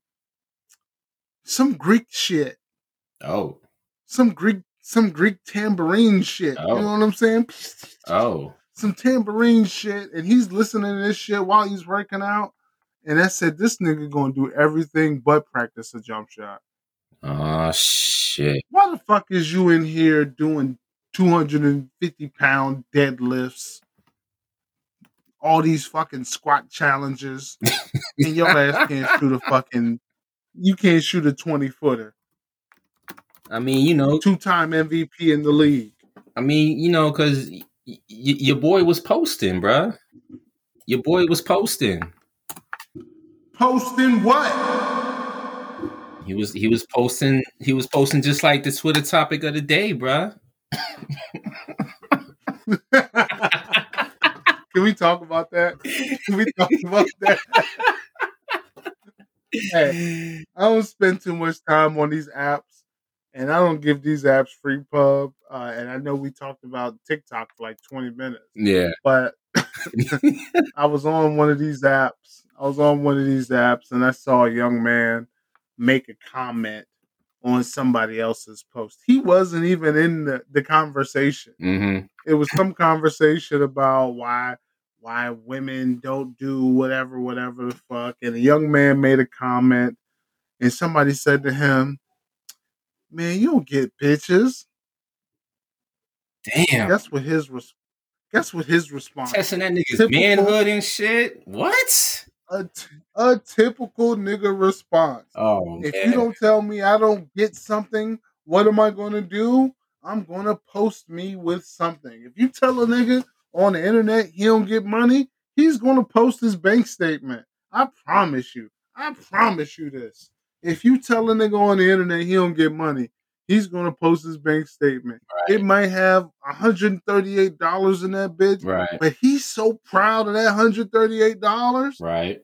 some Greek shit, Oh, some Greek, some Greek tambourine shit. Oh. You know what I'm saying? oh, Some tambourine shit, and he's listening to this shit while he's working out. And I said, this nigga gonna do everything but practice a jump shot. oh shit. Why the fuck is you in here doing 250 pound deadlifts? All these fucking squat challenges, and your ass can't shoot a fucking. You can't shoot a 20 footer. I mean, you know, Two time MVP in the league. I mean, you know, because y- y- your boy was posting, bruh. Your boy was posting. Posting what? He was he was posting he was posting just like the Twitter topic of the day, bruh. Can Can we talk about that? Can we talk about that? hey, I don't spend too much time on these apps, and I don't give these apps free pub. Uh, and I know we talked about TikTok for like 20 minutes, Yeah. but I was on one of these apps. I was on one of these apps, and I saw a young man make a comment on somebody else's post. He wasn't even in the, the conversation Mm-hmm. it was some conversation about why why women don't do whatever whatever the fuck and a young man made a comment and somebody said to him man you don't get bitches Damn. guess what his res- guess what his response Testing that nigga's Typical- manhood and shit. What? a, t- a typical nigga response Oh if man. you don't tell me i don't get something what am i going to do i'm going to post me with something if you tell a nigga on the internet he don't get money he's going to post his bank statement i promise you i promise you this if you tell a nigga on the internet he don't get money he's going to post his bank statement it might have $138 in that bitch right. but he's so proud of that $138 Right.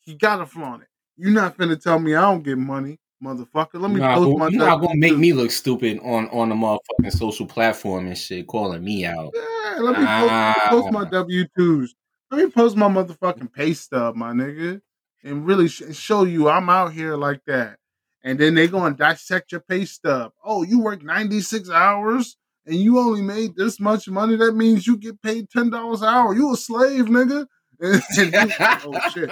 he gotta flaunt it. You're not finna tell me I don't get money, motherfucker. Let me Nah, post my you're not gonna make me look stupid on on the motherfucking social platform and shit, calling me out. Yeah, let me post, post my Ah. W twos. Let me post my motherfucking pay stub, my nigga, and really sh- show you I'm out here like that. And then they go and dissect your pay stub. Oh, you work 96 hours and you only made this much money. That means you get paid ten dollars an hour. You a slave, nigga. And, and you- oh shit,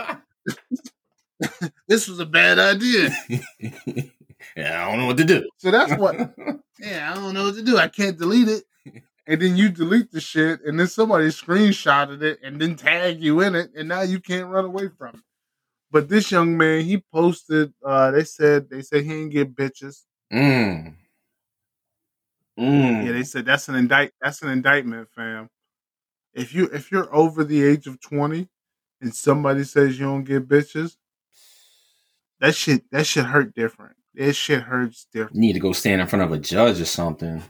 this was a bad idea. yeah, I don't know what to do. So that's what yeah, I don't know what to do. I can't delete it. And then you delete the shit, and then somebody screenshotted it and then tag you in it, and now you can't run away from it. But this young man, he posted, uh, they said they said he didn't get bitches. Mm. Mm. Yeah, they said that's an indict that's an indictment, fam. If you if you're over the age of 20 and somebody says you don't get bitches, that shit that shit hurt different. That shit hurts different. You need to go stand in front of a judge or something.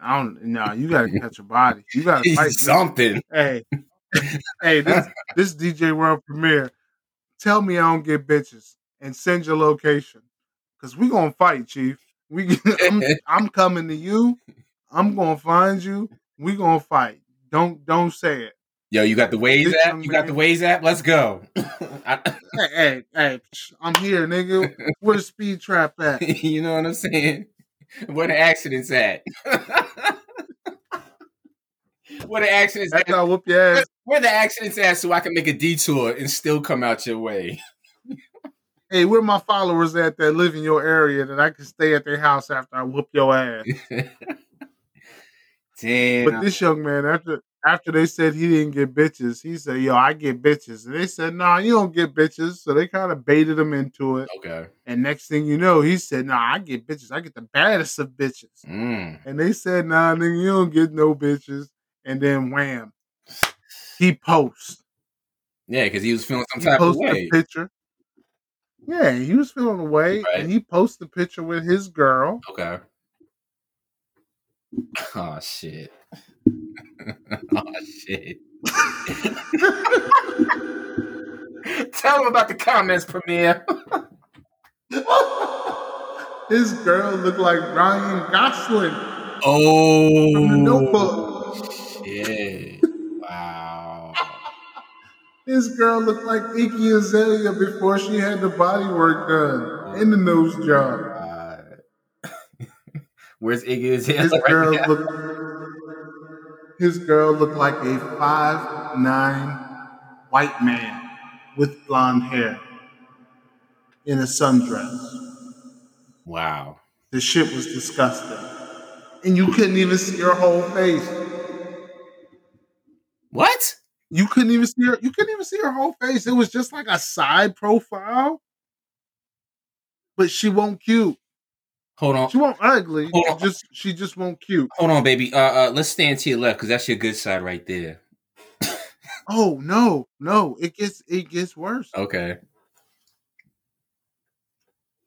I don't no, you gotta catch a body. You gotta fight. something. Hey, hey, this this DJ World Premiere. Tell me I don't get bitches and send your location, cause we gonna fight, Chief. We I'm, I'm coming to you. I'm gonna find you. We gonna fight. Don't don't say it. Yo, you got the Waze This app? You got the Waze app? Let's go. I- Hey, hey, hey! I'm here, nigga. Where the speed trap at? you know what I'm saying? Where the accidents at? Where the accidents That's at? I whoop your Where, ass. where the accidents at so I can make a detour and still come out your way? Hey, where my followers at that live in your area that I can stay at their house after I whoop your ass? Damn. But this young man, after after they said he didn't get bitches, he said, "Yo, I get bitches," and they said, "Nah, you don't get bitches." So they kind of baited him into it. okay. And next thing you know, he said, "Nah, I get bitches. I get the baddest of bitches." Mm. And they said, "Nah, nigga, you don't get no bitches." And then wham, he posts. Yeah, because he was feeling some He type of way. a picture. Yeah, he was feeling away, Right. and he posted a picture with his girl. Okay. Oh shit. oh shit. Tell him about the comments, Premiere. his girl looked like Ryan Gosling Oh from The oh, Notebook. Shit. Wow. His girl looked like Iggy Azalea before she had the body work done and the nose job. Where's Iggy Azalea His right girl now? looked his girl looked like a five nine white man with blonde hair in a sundress. Wow. The shit was disgusting. And you couldn't even see her whole face. What? You couldn't even see her. You couldn't even see her whole face. It was just like a side profile. But she won't cute. Hold on. She won't ugly. Hold She on. just she just won't cute. Hold on, baby. Uh, uh let's stand to your left because that's your good side right there. Oh no, no! It gets it gets worse. Okay.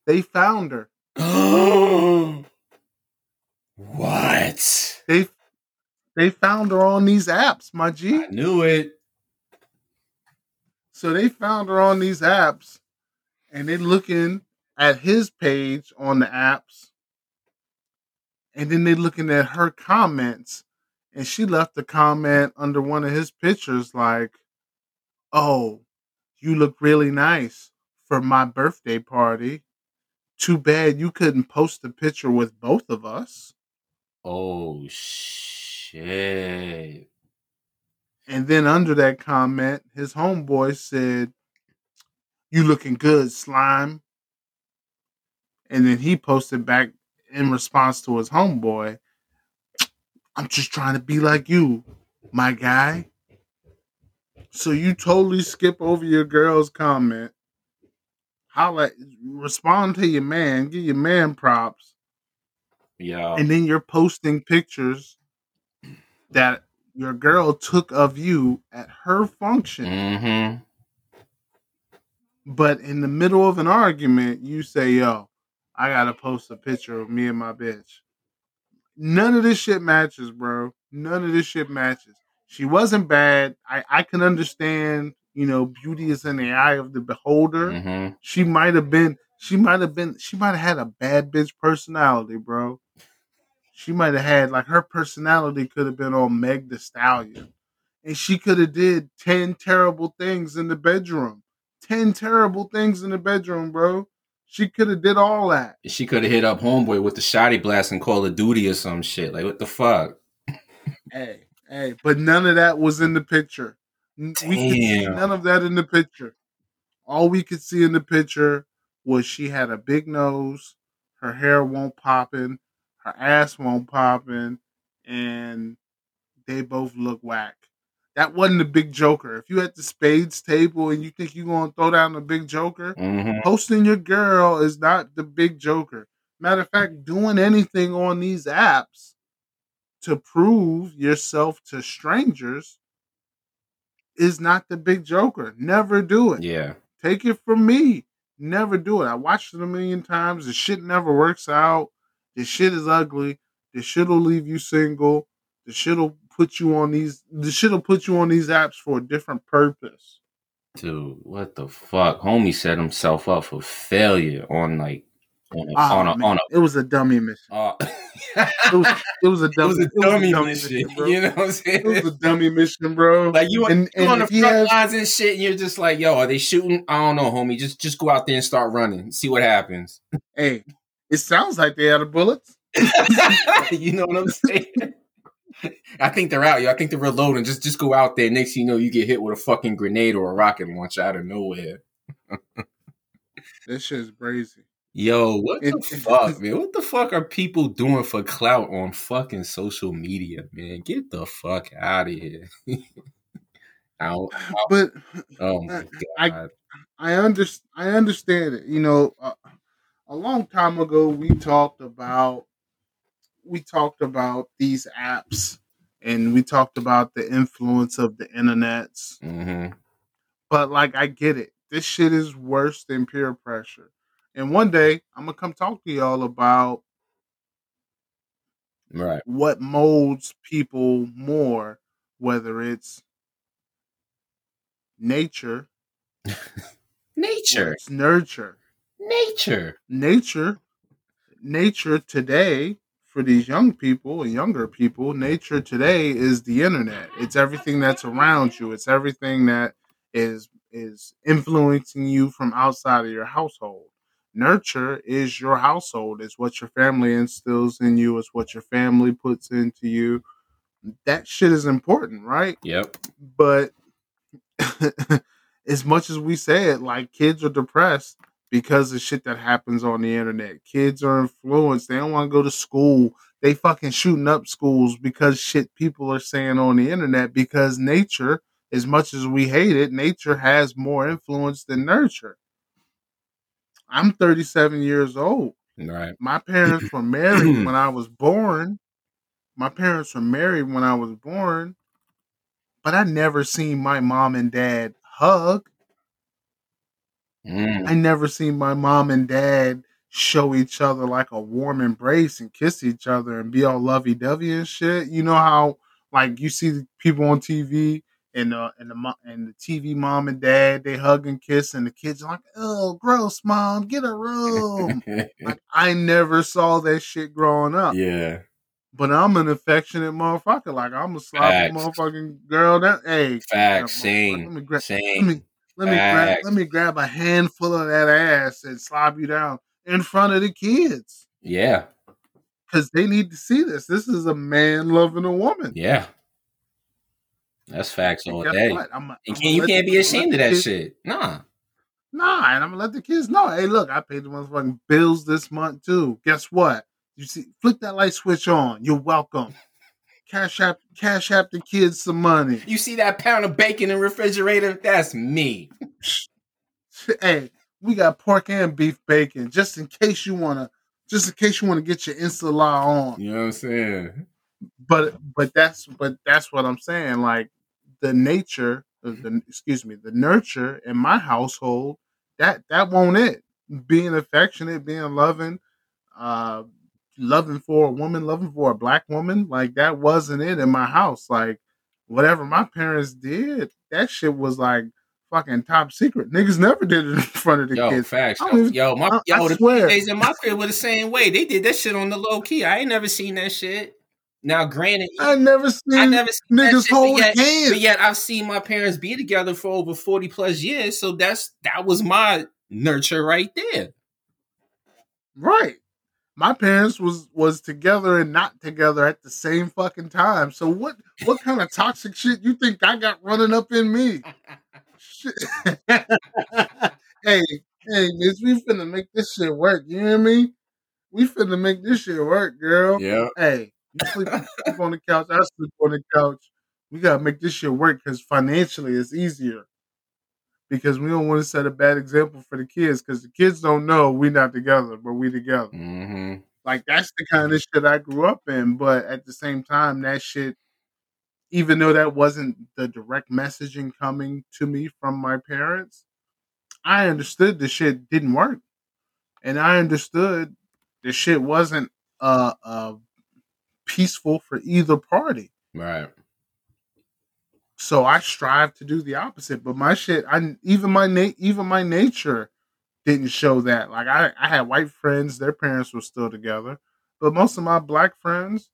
They found her. Oh. What? They They found her on these apps, my G. I knew it. So they found her on these apps, and they're looking at his page on the apps, and then they're looking at her comments, and she left a comment under one of his pictures like, "Oh, you look really nice for my birthday party. Too bad you couldn't post a picture with both of us." Oh shit. And then under that comment, his homeboy said, You looking good, slime. And then he posted back in response to his homeboy, I'm just trying to be like you, my guy. So you totally skip over your girl's comment. Holla, respond to your man, give your man props, Yeah. and then you're posting pictures that your girl took of you at her function. Mm-hmm. But in the middle of an argument, you say, yo, I gotta post a picture of me and my bitch. None of this shit matches, bro. None of this shit matches. She wasn't bad. I, I can understand, you know, beauty is in the eye of the beholder. Mm-hmm. She might have been, she might have been, she might have had a bad bitch personality, bro. She might have had like her personality could have been on Meg the Stallion. And she could have did 10 terrible things in the bedroom. 10 terrible things in the bedroom, bro. She could have did all that. She could have hit up homeboy with the shoddy blast and Call of Duty or some shit. Like what the fuck? Hey, hey, but none of that was in the picture. N- We could see none of that in the picture. All we could see in the picture was she had a big nose, her hair won't popping, her ass won't popping, and they both look whack. That wasn't the big joker. If you at the spades table and you think you're gonna throw down the big joker, Mm-hmm. posting your girl is not the big joker. Matter of fact, doing anything on these apps to prove yourself to strangers is not the big joker. Never do it. Yeah. Take it from me. Never do it. I watched it a million times. The shit never works out. The shit is ugly. The shit will leave you single. The shit will put you on these. The shit will put you on these apps for a different purpose. Dude, what the fuck? Homie set himself up for failure on like on a Ah, on a, on a it was a dummy mission. uh, It was, it was a it dummy. was a dummy mission. bro. You know what I'm saying? It was a dummy mission, bro. Like you, and, you on the front has, lines and shit, and you're just like, yo, are they shooting? I don't know, homie. Just just go out there and start running. See what happens. hey, it sounds like they had a bullets. you know what I'm saying? I think they're out, yo. I think they're reloading. Just just go out there. Next thing you know, you get hit with a fucking grenade or a rocket launcher out of nowhere. This shit is crazy. Yo, what It- the fuck, man? What the fuck are people doing for clout on fucking social media, man? Get the fuck out of here. Ow. But Oh my I- god. I under, I understand it. You know, uh, a long time ago we talked about we talked about these apps and we talked about the influence of the internets. Mm-hmm. But like I get it. This shit is worse than peer pressure. And one day I'm gonna come talk to y'all about Right. what molds people more, whether it's nature Nature. it's nurture. Nature. Nature, nature today for these young people and younger people, nature today is the internet. It's everything that's around you. It's everything that is is influencing you from outside of your household. Nurture is your household. It's what your family instills in you. It's what your family puts into you. That shit is important, right? Yep. but as much as we say it, like kids are depressed because of shit that happens on the internet. Kids are influenced. They don't want to go to school. They fucking shooting up schools because shit people are saying on the internet because nature, as much as we hate it, nature has more influence than nurture. I'm 37 years old. Right. My parents were married when I was born. My parents were married when I was born, but I never seen my mom and dad hug. Mm. I never seen my mom and dad show each other like a warm embrace and kiss each other and be all lovey dovey and shit. You know how Like you see the people on TV and uh and the and the TV mom and dad they hug and kiss and the kids are like, oh gross, mom, get a room. like I never saw that shit growing up. yeah. But I'm an affectionate motherfucker. Like I'm a sloppy Facts. motherfucking girl. That hey, Facts. Same. Let me grab. Let Same. me let me grab. Let me grab a handful of that ass and slob you down in front of the kids Yeah. because they need to see this. This is a man loving a woman. Yeah. That's facts all day. what? I'm, And I'm can, you can't the- be ashamed of that kids- shit. Nah. Nah, and I'm gonna let the kids know. Hey, look, I paid the motherfucking bills this month too. Guess what? You see, flick that light switch on. You're welcome. Cash app, cash app the kids some money. You see that pound of bacon in the refrigerator? That's me. hey, we got pork and beef bacon, just in case you wanna, just in case you wanna get your Instala on. You know what I'm saying? But but that's but that's what I'm saying. Like the nature, the excuse me, the nurture in my household, that that won't it. Being affectionate, being loving, uh, loving for a woman, loving for a black woman, like that wasn't it in my house. Like whatever my parents did, that shit was like fucking top secret. Niggas never did it in front of the Yo, kids. facts. Even- Yo, my I- yo, I the swear. PJs in my crib were the same way. They did that shit on the low key. I ain't never seen that shit. Now, granted, I never seen I never seen niggas shit, but hold yet, hands. but yet I've seen my parents be together for over 40 plus years. So that's that was my nurture right there. Right. My parents was was together and not together at the same fucking time. So what what kind of toxic shit you think I got running up in me? Shit. hey, hey, miss, we finna make this shit work. You hear me? We finna make this shit work, girl. Yeah. Hey, you sleep, sleep on the couch, I sleep on the couch. We gotta make this shit work because financially it's easier. Because we don't want to set a bad example for the kids, because the kids don't know we not together, but we together. Mm-hmm. Like that's the kind of shit I grew up in. But at the same time, that shit, even though that wasn't the direct messaging coming to me from my parents, I understood the shit didn't work, and I understood the shit wasn't uh uh peaceful for either party. Right. So I strive to do the opposite. But my shit, I even my na- even my nature didn't show that. Like I, I had white friends, their parents were still together, but most of my black friends,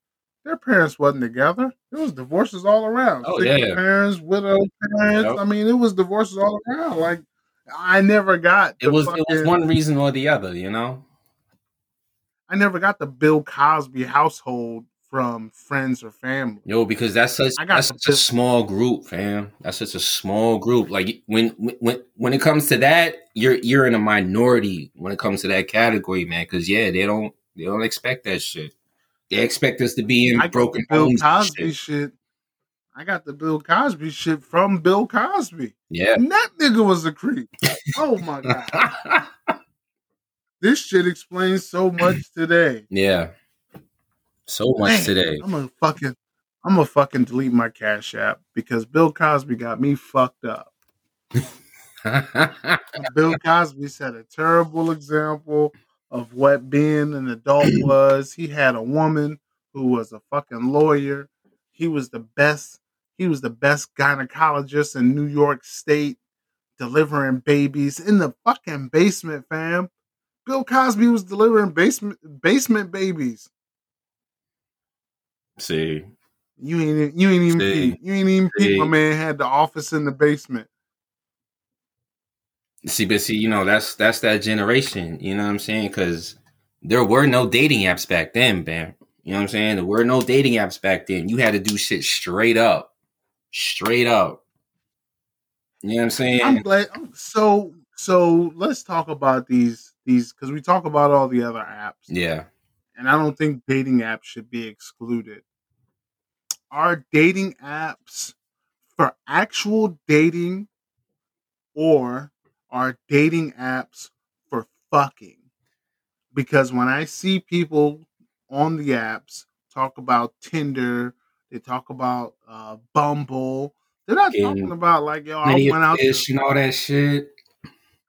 their parents wasn't together. It was divorces all around. Oh, yeah. parents, widow parents. Yep. I mean, it was divorces all around. Like I never got. It was it was one reason or the other, you know? I never got the Bill Cosby household from friends or family. Yo, because that's such I got that's such a small group, fam. That's such a small group. Like when when when it comes to that, you're you're in a minority when it comes to that category, man. Because yeah, they don't they don't expect that shit. They expect us to be in I got broken the Bill Cosby shit. shit. I got the Bill Cosby shit from Bill Cosby. Yeah. And that nigga was a creep. Oh my god. this shit explains so much today. yeah. So much today. I'm gonna fucking I'm gonna fucking delete my cash app because Bill Cosby got me fucked up. Bill Cosby set a terrible example of what being an adult was. He had a woman who was a fucking lawyer. He was the best. He was the best gynecologist in New York State, delivering babies in the fucking basement, fam. Bill Cosby was delivering basement basement babies. See, You ain't you ain't even See. peep. You ain't even peep. My man had the office in the basement. see, but see, you know, that's that's that generation. You know what I'm saying? Because there were no dating apps back then, man. You know what I'm saying? There were no dating apps back then. You had to do shit straight up, straight up. You know what I'm saying? I'm glad. So so let's talk about these these because we talk about all the other apps, yeah. and I don't think dating apps should be excluded. Are dating apps for actual dating, or are dating apps for fucking? Because when I see people on the apps talk about Tinder, they talk about uh, Bumble. They're not talking about like yo, I went out. to- and all that shit.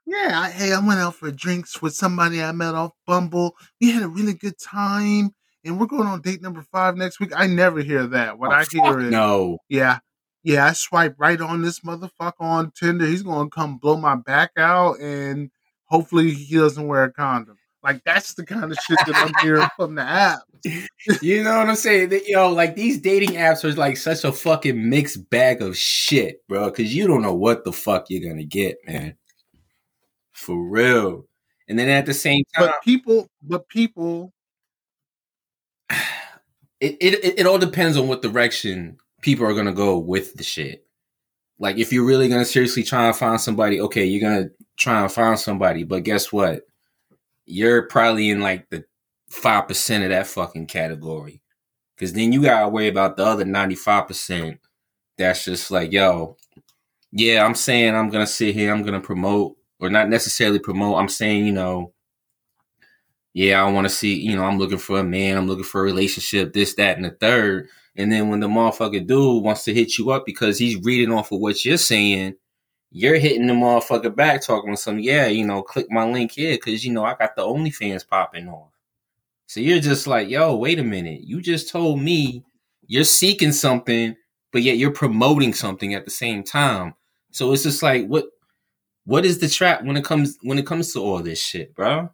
yeah, I, hey, I went out for drinks with somebody I met off Bumble. We had a really good time. And we're going on date number five next week. I never hear that. What Oh, I hear is, no. yeah, yeah, I swipe right on this motherfucker on Tinder. He's gonna come blow my back out, and hopefully he doesn't wear a condom. Like that's the kind of shit that I'm hearing from the app. You know what I'm saying? That, yo, like these dating apps are like such a fucking mixed bag of shit, bro. Because you don't know what the fuck you're gonna get, man. For real. And then at the same time, But people, but people, it, it it all depends on what direction people are gonna go with the shit. Like if you're really gonna seriously try and find somebody, okay, you're gonna try and find somebody, but guess what? You're probably in like the five percent of that fucking category. Cause then you gotta worry about the other ninety five percent that's just like, yo, yeah, I'm saying I'm gonna sit here, I'm gonna promote, or not necessarily promote, I'm saying, you know, yeah, I want to see, you know, I'm looking for a man, I'm looking for a relationship, this, that, and the third. And then when the motherfucker dude wants to hit you up because he's reading off of what you're saying, you're hitting the motherfucker back talking some, yeah, you know, click my link here because, you know, I got the OnlyFans popping off. So you're just like, yo, wait a minute. You just told me you're seeking something, but yet you're promoting something at the same time. So it's just like, what, what is the trap when it comes when it comes to all this shit, bro?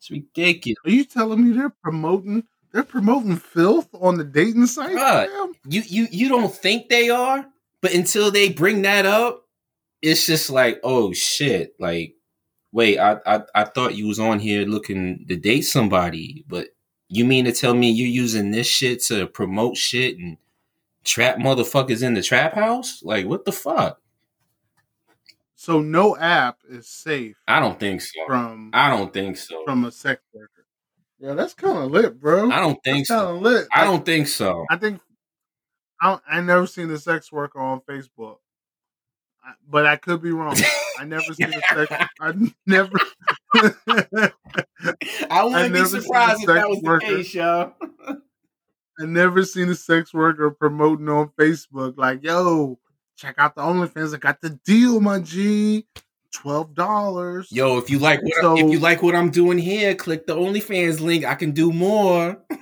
It's ridiculous. are you telling me they're promoting? They're promoting filth on the dating site. Bruh. You you you don't think they are, but until they bring that up, it's just like, oh shit. Like, wait, I I, I thought you was on here looking to date somebody, but you mean to tell me you're using this shit to promote shit and trap motherfuckers in the trap house? Like, what the fuck? So no app is safe I don't think so. from I don't think so. from a sex worker. Yeah, that's kind of lit, bro. I don't think That's kind so. of lit. I don't think so. I think I I never seen a sex worker on Facebook, I- but I could be wrong. I never seen a sex. I never. I I wouldn't be never surprised if that was the worker. case, yo. I never seen a sex worker promoting on Facebook like, "Yo, check out the OnlyFans. I got the deal, my G. Twelve dollars." Yo, if you like what So- if you like what I'm doing here, click the OnlyFans link. I can do more.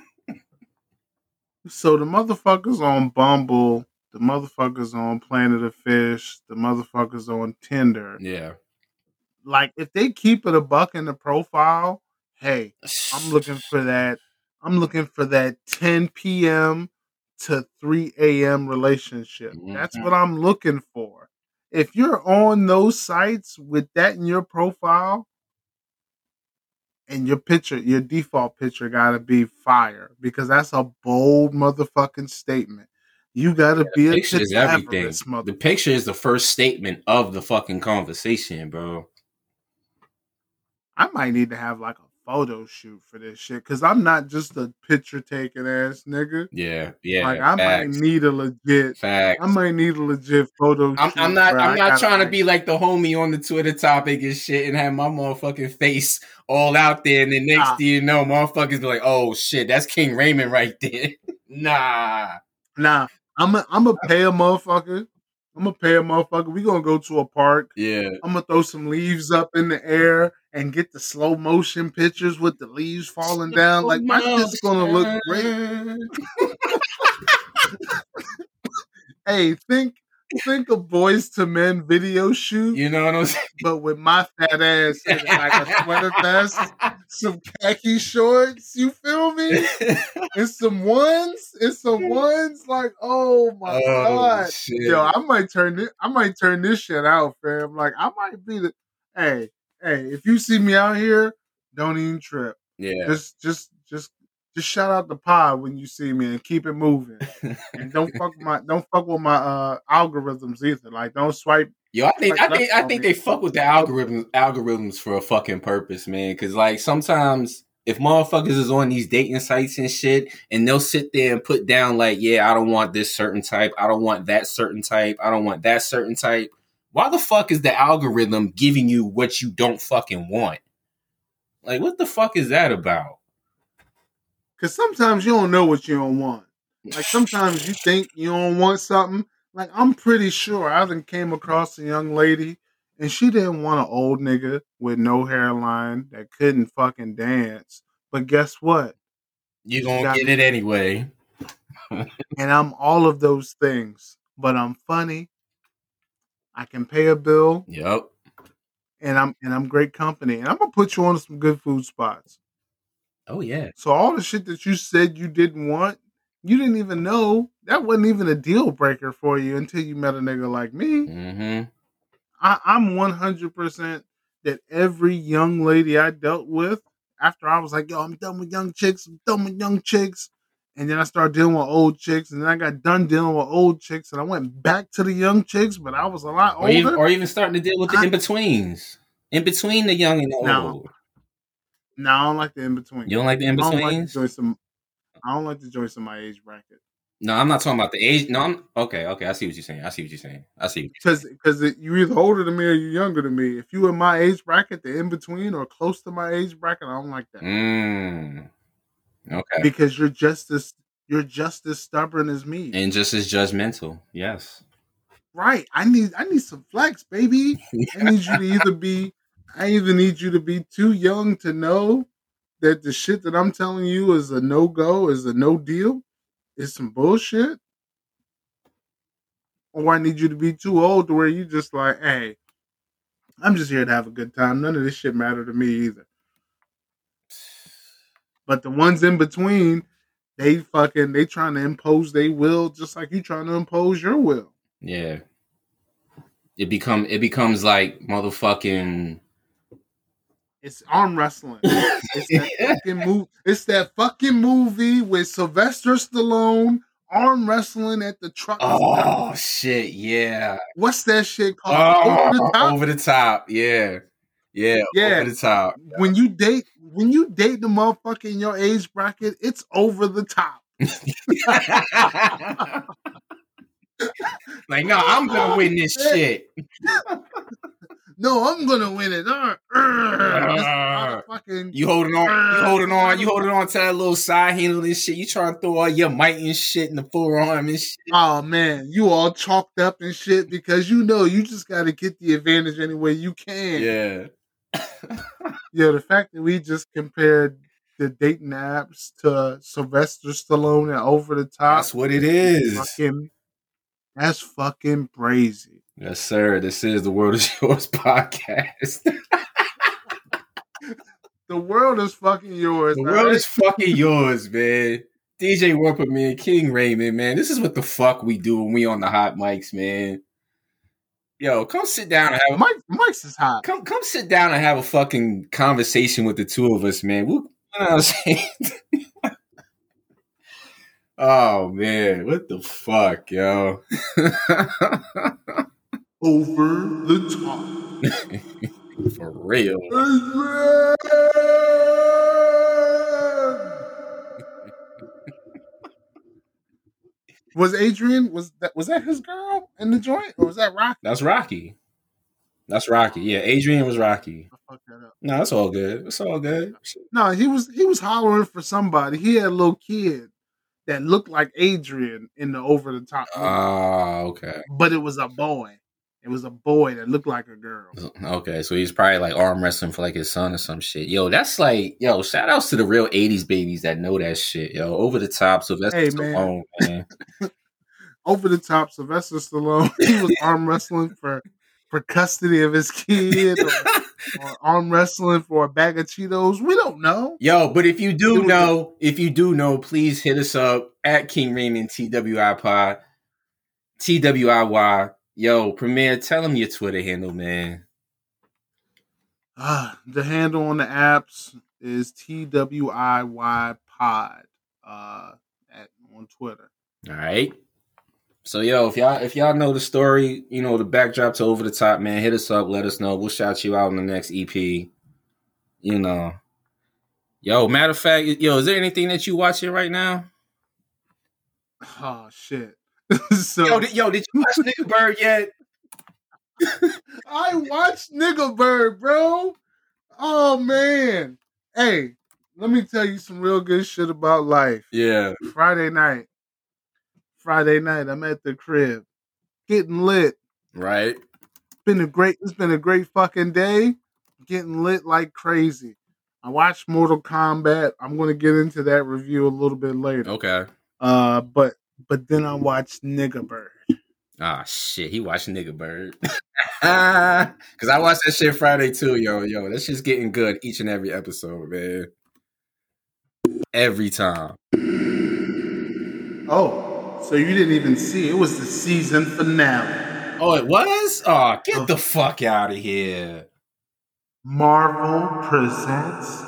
So the motherfuckers on Bumble, the motherfuckers on Plenty of Fish, the motherfuckers on Tinder. Yeah. Like, if they keep it a buck in the profile, hey, I'm looking for that. I'm looking for that 10 p.m. to 3 a.m. relationship. That's Mhm. what I'm looking for. If you're on those sites with that in your profile, and your picture, your default picture got to be fire because that's a bold motherfucking statement. You got to be a picture is everything. The picture is the first statement of the fucking conversation, bro. I might need to have like a photo shoot for this shit because I'm not just a picture taking ass nigga. Yeah, yeah. like I facts, might need a legit. facts. I might need a legit photo. I'm, shoot I'm not. I'm I not trying to be like the homie on the Twitter topic and shit, and have my motherfucking face all out there, and then next Nah. thing you know, motherfuckers be like, "Oh shit, that's King Raymond right there." nah. Nah, I'm a, I'm gonna pay a motherfucker. I'm gonna pay a motherfucker. We gonna go to a park. Yeah. I'm gonna throw some leaves up in the air and get the slow motion pictures with the leaves falling down. Like my shit's gonna look great. Hey, think think of Boyz II Men video shoot, You know what I'm saying? but with my fat ass in like a sweater vest, some khaki shorts. You feel me? And some ones, and some ones. Like, oh my oh god, shit. yo, I might turn this. I might turn this shit out, fam. Like, I might be the. Hey, hey, if you see me out here, don't even trip. yeah. Just, just, just, just shout out the pod when you see me and keep it moving. And don't fuck my, don't fuck with my uh algorithms either. Like, don't swipe. Yo, I think I think I think all they fuck with the algorithms algorithms for a fucking purpose, man. Cause like sometimes if motherfuckers is on these dating sites and shit, and they'll sit there and put down like, yeah, I don't want this certain type, I don't want that certain type, I don't want that certain type. Why the fuck is the algorithm giving you what you don't fucking want? Like, what the fuck is that about? Cause sometimes you don't know what you don't want. Like sometimes you think you don't want something. Like I'm pretty sure I done came across a young lady and she didn't want an old nigga with no hairline that couldn't fucking dance. But guess what? You're gonna get me. it anyway. and I'm all of those things. But I'm funny. I can pay a bill, Yep. and I'm and I'm great company. And I'm gonna put you on some good food spots. Oh yeah. So all the shit that you said you didn't want, you didn't even know that wasn't even a deal breaker for you until you met a nigga like me. Mm-hmm. I, I'm 100% that every young lady I dealt with, after I was like, yo, I'm done with young chicks, I'm done with young chicks. And then I started dealing with old chicks, and then I got done dealing with old chicks, and I went back to the young chicks, but I was a lot Or older. even, or even starting to deal with the in betweens. In between the young and the No. old. no, I don't like the in between. You don't like the in I don't like the betweens? joints. I don't like the joints in my age bracket. no, I'm not talking about the age. No, I'm okay. Okay, I see what you're saying. I see what you're saying. I see. Because because you're either older than me or you're younger than me. If you in my age bracket, the in between or close to my age bracket, I don't like that. Mm. Okay. because you're just as you're just as stubborn as me. And just as judgmental. Yes. right? I need I need some flex, baby. I need you to either be I either need you to be too young to know that the shit that I'm telling you is a no go, is a no deal, is some bullshit. Or I need you to be too old to where you just like, hey, I'm just here to have a good time. None of this shit matter to me either. But the ones in between, they fucking they trying to impose their will just like you trying to impose your will. Yeah. It become it becomes like motherfucking It's arm wrestling. It's that fucking move. It's that fucking movie with Sylvester Stallone arm wrestling at the truck. Oh stop. shit, yeah. What's that shit called? Oh, Over the top. over the top. Yeah. Yeah, Yeah. over the top. When you date, when you date the motherfucker in your age bracket, it's over the top. like, no, I'm gonna win this shit. No, I'm gonna win it. Uh, uh, motherfucking- You holding on, you holding on, you holding on to that little side handle and shit. You trying to throw all your might and shit in the forearm and shit. Oh man, you all chalked up and shit because you know you just got to get the advantage any way you can. Yeah. Yeah, the fact that we just compared the dating apps to Sylvester Stallone and over the top. That's what it is. Fucking, that's fucking crazy. Yes, sir. This is the World is Yours podcast. The world is fucking yours. The world is fucking yours, man. DJ Warp with me and King Raymond, man. This is what the fuck we do when we on the hot mics, man. Yo, come sit down and have a, Mike. Mike's is hot. come come sit down and have a fucking conversation with the two of us, man. We, you know what I'm saying? oh man, what the fuck, yo? Over the top. For real. Was Adrian was that was that his girl in the joint or was that Rock? That's Rocky. That's Rocky. Yeah, Adrian was Rocky. I that up. No, that's all good. It's all good. No, he was he was hollering for somebody. He had a little kid that looked like Adrian in the over the top, movie. Ah, okay. but it was a boy. It was a boy that looked like a girl. Oh, okay, so he's probably like arm wrestling for like his son or some shit. Yo, that's like, yo, shout outs to the real 80s babies that know that shit, yo. Over the top, Sylvester Hey. Stallone, man. Over the top, Sylvester Stallone. He was arm wrestling for for custody of his kid, or, or arm wrestling for a bag of Cheetos. We don't know. Yo, but if you do know, if you do know, please hit us up at King Raymond TWI Pod. TWIY. Yo, Premier, tell him your Twitter handle, man. Ah, the handle on the apps is TWIY Pod uh, at on Twitter. All right. So yo, if y'all if y'all know the story, you know the backdrop to over the top, man, hit us up, let us know. We'll shout you out in the next EP. You know. Yo, matter of fact, yo, is there anything that you watching right now? Oh shit! so Yo, did, yo, did you watch Nigga Bird yet? I watched Nigga Bird, bro. Oh man. Hey, let me tell you some real good shit about life. Yeah. Friday night. Friday night, I'm at the crib. Getting lit. Right. Been a great it's been a great fucking day. Getting lit like crazy. I watched Mortal Kombat. I'm going to get into that review a little bit later. Okay. Uh, but but then I watched Nigga Bird. Ah shit, he watched Nigga Bird. Cause I watched that shit Friday too, yo, yo. That shit's getting good each and every episode, man. Every time. Oh, so you didn't even see it was the season finale. Oh, it was? Oh, get the fuck out of here. Marvel presents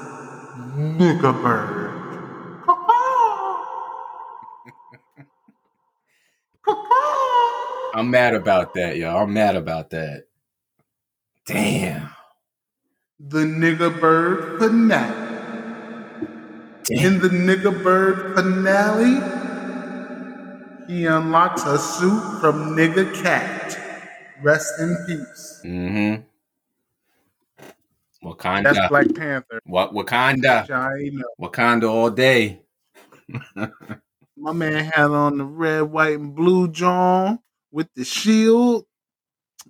Nigga Bird. I'm mad about that, yo. I'm mad about that. Damn. The Nigga Bird finale. In the Nigga Bird finale, he unlocks a suit from Nigga Cat. Rest in peace. Mm-hmm. Wakanda. That's Black Panther. What Wakanda? which I ain't know. Wakanda all day. My man had on the red, white, and blue John with the shield.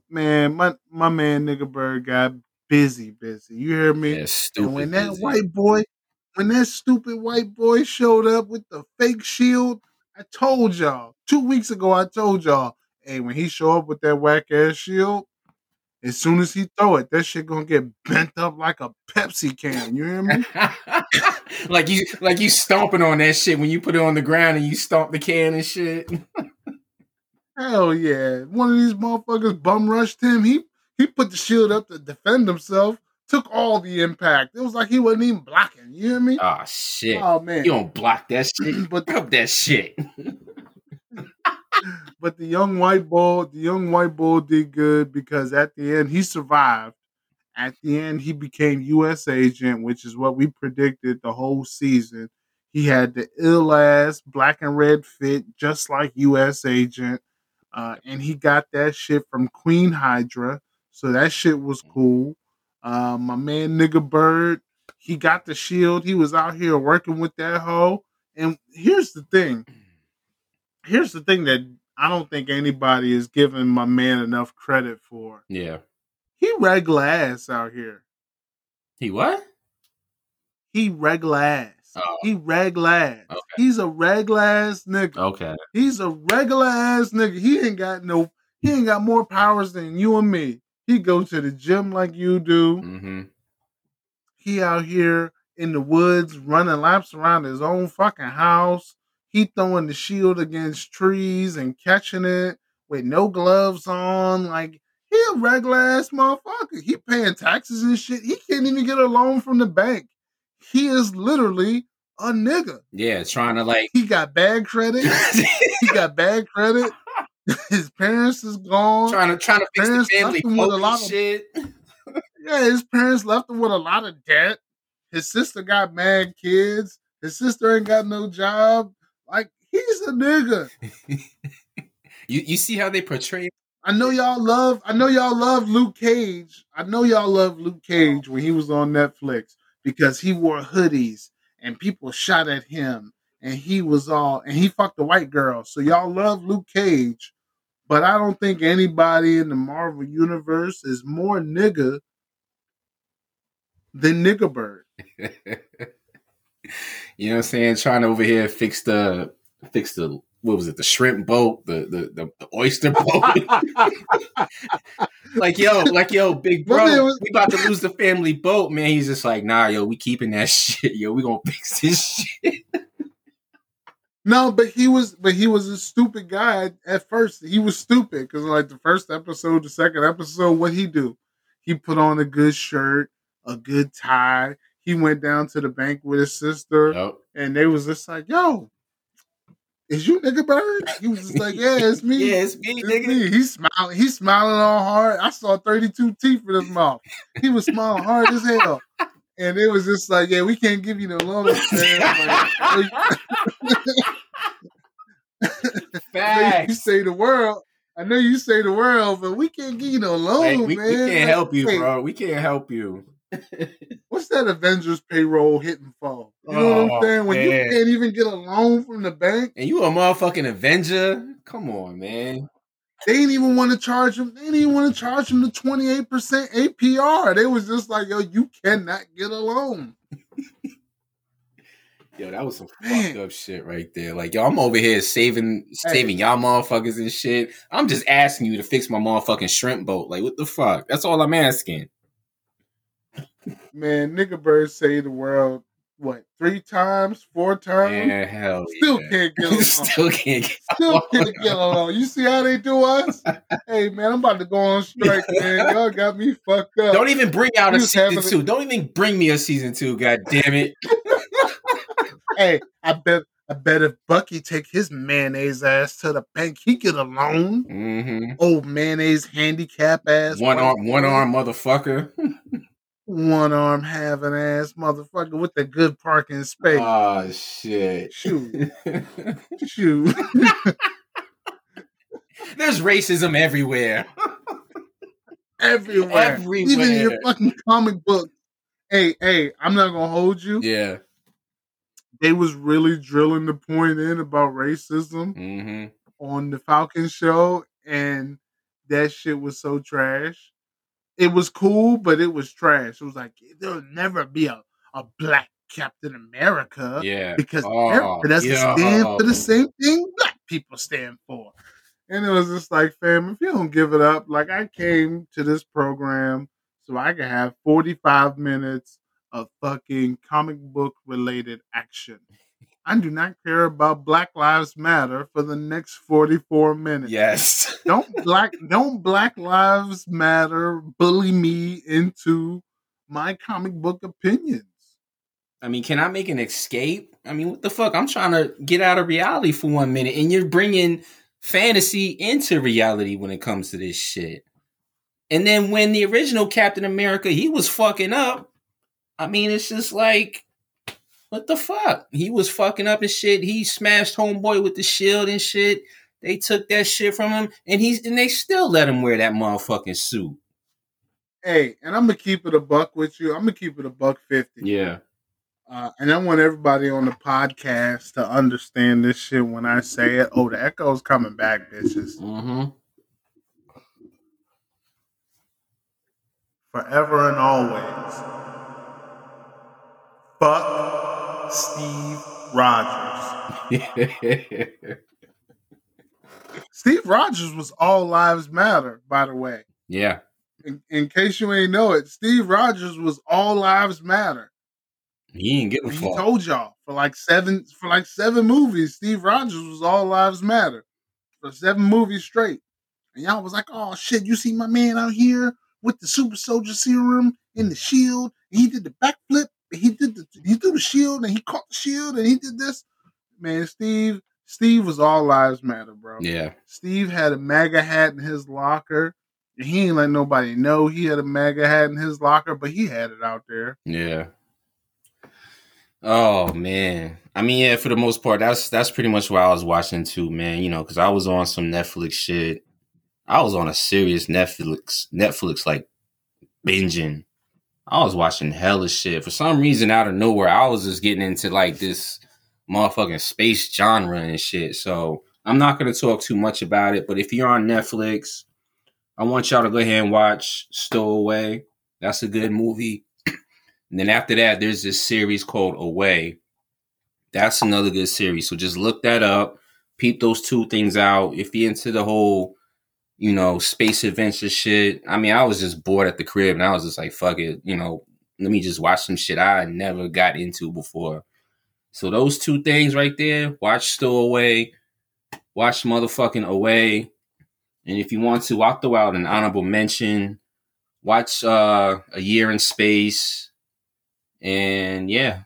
Man, my my man Nigga Bird got busy, busy. You hear me? Yeah, stupid. and when that busy. white boy, when that stupid white boy showed up with the fake shield, I told y'all two weeks ago. I told y'all, hey, when he show up with that whack ass shield, as soon as he throw it, that shit gonna get bent up like a Pepsi can. You hear me? like you like you stomping on that shit when you put it on the ground and you stomp the can and shit. Hell yeah! One of these motherfuckers bum rushed him. He he put the shield up to defend himself. Took all the impact. It was like he wasn't even blocking. You hear me? Oh shit. Oh man! You don't block that shit. But Up that shit. but the young white bull, the young white bull did good because at the end he survived. At the end, he became U.S. agent, which is what we predicted the whole season. He had the ill ass black and red fit, just like U.S. agent, uh, and he got that shit from Queen Hydra, so that shit was cool. Uh, my man Nigga Bird, he got the shield. He was out here working with that hoe. And here's the thing here's the thing that I don't think anybody is giving my man enough credit for. Yeah. He regular ass out here. He what? He regular ass. Oh. He regular ass. Okay. He's a regular ass nigga. Okay. He's a regular ass nigga. He ain't got no. He ain't got more powers than you and me. He go to the gym like you do. Mm-hmm. He out here in the woods running laps around his own fucking house. He throwing the shield against trees and catching it with no gloves on. Like he a regular ass motherfucker. He paying taxes and shit. He can't even get a loan from the bank. He is literally a nigga. Yeah, trying to like He got bad credit. he got bad credit. His parents is gone. trying to trying to fix the family with a lot of- shit. Yeah, his parents left him with a lot of debt. His sister got mad kids. His sister ain't got no job. Like he's a nigga. You you see how they portray I know y'all love. I know y'all love Luke Cage. I know y'all love Luke Cage when he was on Netflix because he wore hoodies and people shot at him and he was all and he fucked a white girl. So y'all love Luke Cage, but I don't think anybody in the Marvel universe is more nigga than Nigga Bird. you know what I'm saying? Trying to over here fix the fix the what was it, the shrimp boat, the the, the, the oyster boat. like yo, like yo, big bro, was- we about to lose the family boat, man. He's just like, nah, yo, we keeping that shit, yo. We gonna fix this shit. No, but he was, but he was a stupid guy at first. He was stupid because, like, the first episode, the second episode, what he do? He put on a good shirt, a good tie. He went down to the bank with his sister, Yup. and they was just like, "Yo, is you nigga bird?" He was just like, "Yeah, it's me. Yeah, it's me, It's nigga. me." He's smiling. He's smiling all hard. I saw thirty-two teeth in his mouth. He was smiling hard as hell, and it was just like, "Yeah, we can't give you no loan." man. I know you say the world. I know you say the world, but we can't give you no loan, Like, we, we can't Like, help you, bro. We can't help you. What's that Avengers payroll hitting fall? You know what Oh, I'm saying? When you can't even get a loan from the bank, And you a motherfucking Avenger? Come on, man. they didn't even want to charge him. They didn't even want to charge him the 28% APR. They was just like, yo, you cannot get a loan. Yo, that was some Man. fucked up shit right there. Like, yo, I'm over here saving saving y'all motherfuckers and shit. I'm just asking you to fix my motherfucking shrimp boat. Like, what the fuck? That's all I'm asking. Man, nigga bird saved the world, what, three times, four times? Yeah, hell Still yeah. can't get along. Still can't get Still can't get a loan. You see how they do us? hey, man, I'm about to go on strike, man. Y'all got me fucked up. Don't even bring out a You was season two. Don't even bring me a season two, god damn it. hey, I bet I bet if Bucky take his mayonnaise ass to the bank, he get a loan. hmm Old mayonnaise handicap ass. One arm one arm motherfucker. One arm having ass motherfucker with a good parking space. Oh shit. Shoot. Shoot. There's racism everywhere. Everywhere. Everywhere. Even in your fucking comic book. Hey, hey, I'm not gonna hold you. Yeah. They was really drilling the point in about racism hmm on the Falcon show, and that shit was so trash. It was cool, but it was trash. It was like there'll never be a, a black Captain America Yeah. because Oh, America doesn't yo. stand for the same thing black people stand for. And it was just like, fam, if you don't give it up, like I came to this program so I could have 45 minutes of fucking comic book related action. I do not care about Black Lives Matter for the next 44 minutes. Yes. Don't black don't Black Lives Matter bully me into my comic book opinions. I mean, can I make an escape? I mean, what the fuck? I'm trying to get out of reality for one minute, and you're bringing fantasy into reality when it comes to this shit. And then when the original Captain America, he was fucking up. I mean, it's just like, what the fuck? He was fucking up and shit. He smashed homeboy with the shield and shit. They took that shit from him, and he's and they still let him wear that motherfucking suit. Hey, and I'm gonna keep it a buck with you. I'm gonna keep it a buck fifty. Yeah. Uh, and I want everybody on the podcast to understand this shit when I say it. Oh, the echo's coming back, bitches. Mm-hmm. Forever and always. Fuck Steve Rogers. Steve Rogers was all lives matter, by the way. yeah. In, in case you ain't know it, Steve Rogers was all lives matter. He ain't give a He told y'all for like seven for like seven movies, Steve Rogers was all lives matter for seven movies straight. And y'all was like, "Oh shit, you see my man out here with the super soldier serum and the shield. And he did the backflip. He did the he threw the shield and he caught the shield and he did this. Man, Steve Steve was all lives matter, bro. Yeah. Steve had a MAGA hat in his locker. He ain't let nobody know he had a MAGA hat in his locker, but he had it out there. Yeah. Oh man. I mean, yeah, for the most part, that's that's pretty much what I was watching too, man. You know, because I was on some Netflix shit. I was on a serious Netflix, Netflix like binging. I was watching hella shit. For some reason, out of nowhere, I was just getting into like this motherfucking space genre and shit. So I'm not gonna talk too much about it. But if you're on Netflix, I want y'all to go ahead and watch Stowaway. That's a good movie. And then after that, there's this series called Away. That's another good series. So just look that up. Peep those two things out. If you're into the whole, you know, space adventure shit. I mean, I was just bored at the crib and I was just like, fuck it. You know, let me just watch some shit I never got into before. So those two things right there, watch Stowaway, watch motherfucking Away. And if you want to, I'll throw out an honorable mention. Watch uh A Year in Space. And yeah,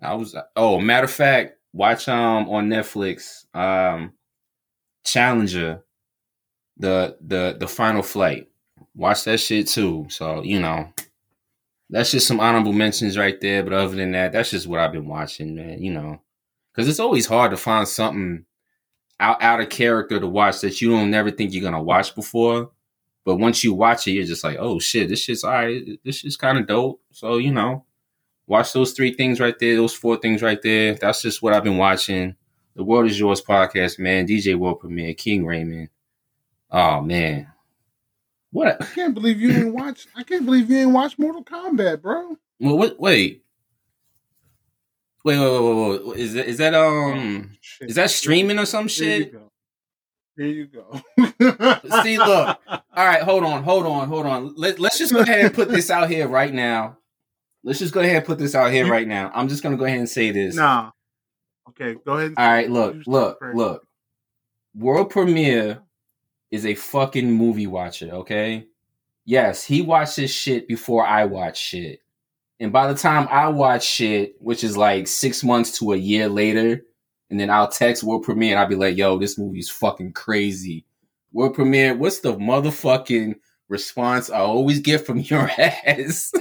I was oh matter of fact, watch um on Netflix um Challenger, the the the final flight. Watch that shit too. So, you know, that's just some honorable mentions right there. But other than that, that's just what I've been watching, man, you know. Cause it's always hard to find something out out of character to watch that you don't never think you're gonna watch before. But once you watch it, you're just like, oh shit, this shit's all right. This shit's kind of dope. So, you know, watch those three things right there, those four things right there. That's just what I've been watching. The World is Yours podcast, man. DJ World Premiere, King Raymond. Oh man, what? I can't believe you didn't watch. I can't believe you didn't watch Mortal Kombat, bro. Well, what? Wait, wait, wait, wait, wait, wait. Is that is that um Shit. is that streaming or some shit? go. Here you go. See, look. All right, hold on, hold on, hold on. Let, let's just go ahead and put this out here right now. Let's just go ahead and put this out here right now. I'm just gonna go ahead and say this. Nah. Okay, go ahead. All right, look, look, look. World premiere is a fucking movie watcher, okay? Yes, he watches shit before I watch shit. And by the time I watch shit, which is like six months to a year later, and then I'll text World Premiere and I'll be like, yo, this movie's fucking crazy. World Premiere, what's the motherfucking response I always get from your ass?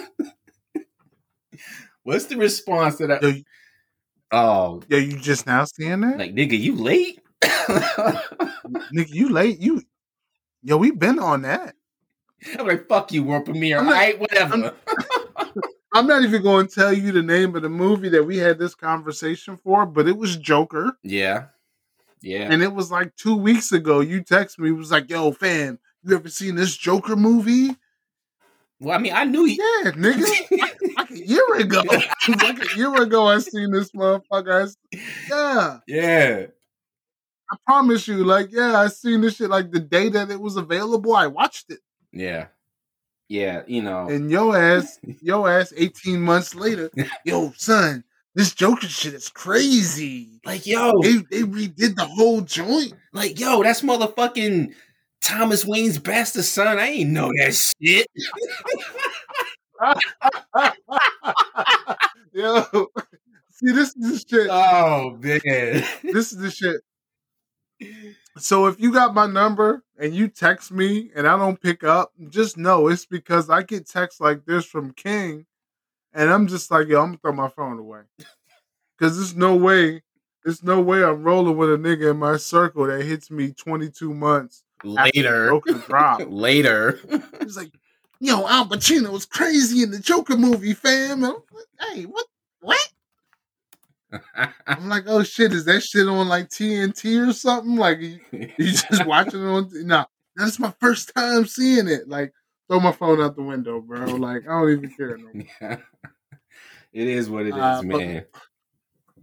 what's the response that I. Yo, Oh, yo, you just now seeing that? like, nigga, you late? Nigga, you late. You, yo, we've been on that. I'm like, fuck you, world premiere. I'm not- right, whatever. I'm not even going to tell you the name of the movie that we had this conversation for, but it was Joker, yeah. Yeah. and it was like two weeks ago. You text me, it was like, "Yo, fam, you ever seen this Joker movie?" Well, I mean, I knew you. Yeah, nigga, like a year ago. like a year ago, I seen this motherfucker. I yeah, yeah. I promise you. Like, yeah, I seen this shit like the day that it was available. I watched it, Yeah. Yeah. You know. and yo ass, yo ass, eighteen months later, yo son, this Joker shit is crazy. like, yo, They they redid the whole joint. like, yo, that's motherfucking Thomas Wayne's bastard son. I ain't know that shit. Yo, see, this is the shit. Oh man. This is the shit. So if you got my number and you text me and I don't pick up, just know it's because I get texts like this from King, and I'm just like, yo, I'm gonna throw my phone away. Cause there's no way, there's no way I'm rolling with a nigga in my circle that hits me 22 months Later. Drop. Later. He's like, yo, Al Pacino was crazy in the Joker movie, fam. Like, hey, what? What? I'm like, oh shit, is that shit on like TNT or something? Like, you, you just watching it on? No, that's my first time seeing it. Like, throw my phone out the window, bro. Like, I don't even care no more. it is what it is, Uh, man.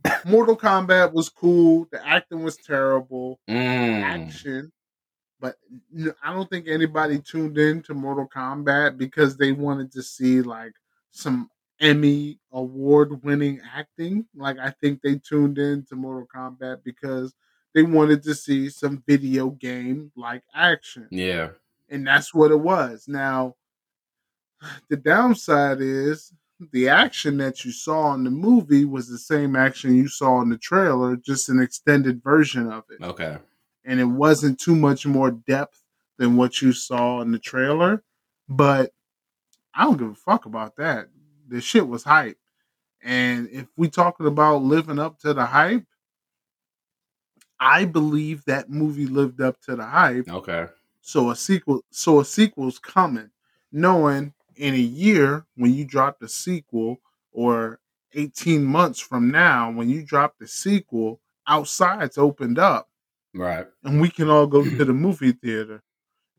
Mortal Kombat was cool. The acting was terrible. Mm. Action, but I don't think anybody tuned in to Mortal Kombat because they wanted to see like some Emmy award winning acting. Like I think they tuned in to Mortal Kombat because they wanted to see some video game like action. Yeah. And that's what it was. Now, the downside is the action that you saw in the movie was the same action you saw in the trailer, just an extended version of it Okay. and it wasn't too much more depth than what you saw in the trailer. But I don't give a fuck about that. The shit was hype. And if we talking about living up to the hype, I believe that movie lived up to the hype. Okay. So a sequel so a sequel's coming, knowing in a year when you drop the sequel or 18 months from now when you drop the sequel, outside's opened up Right. and we can all go to the movie theater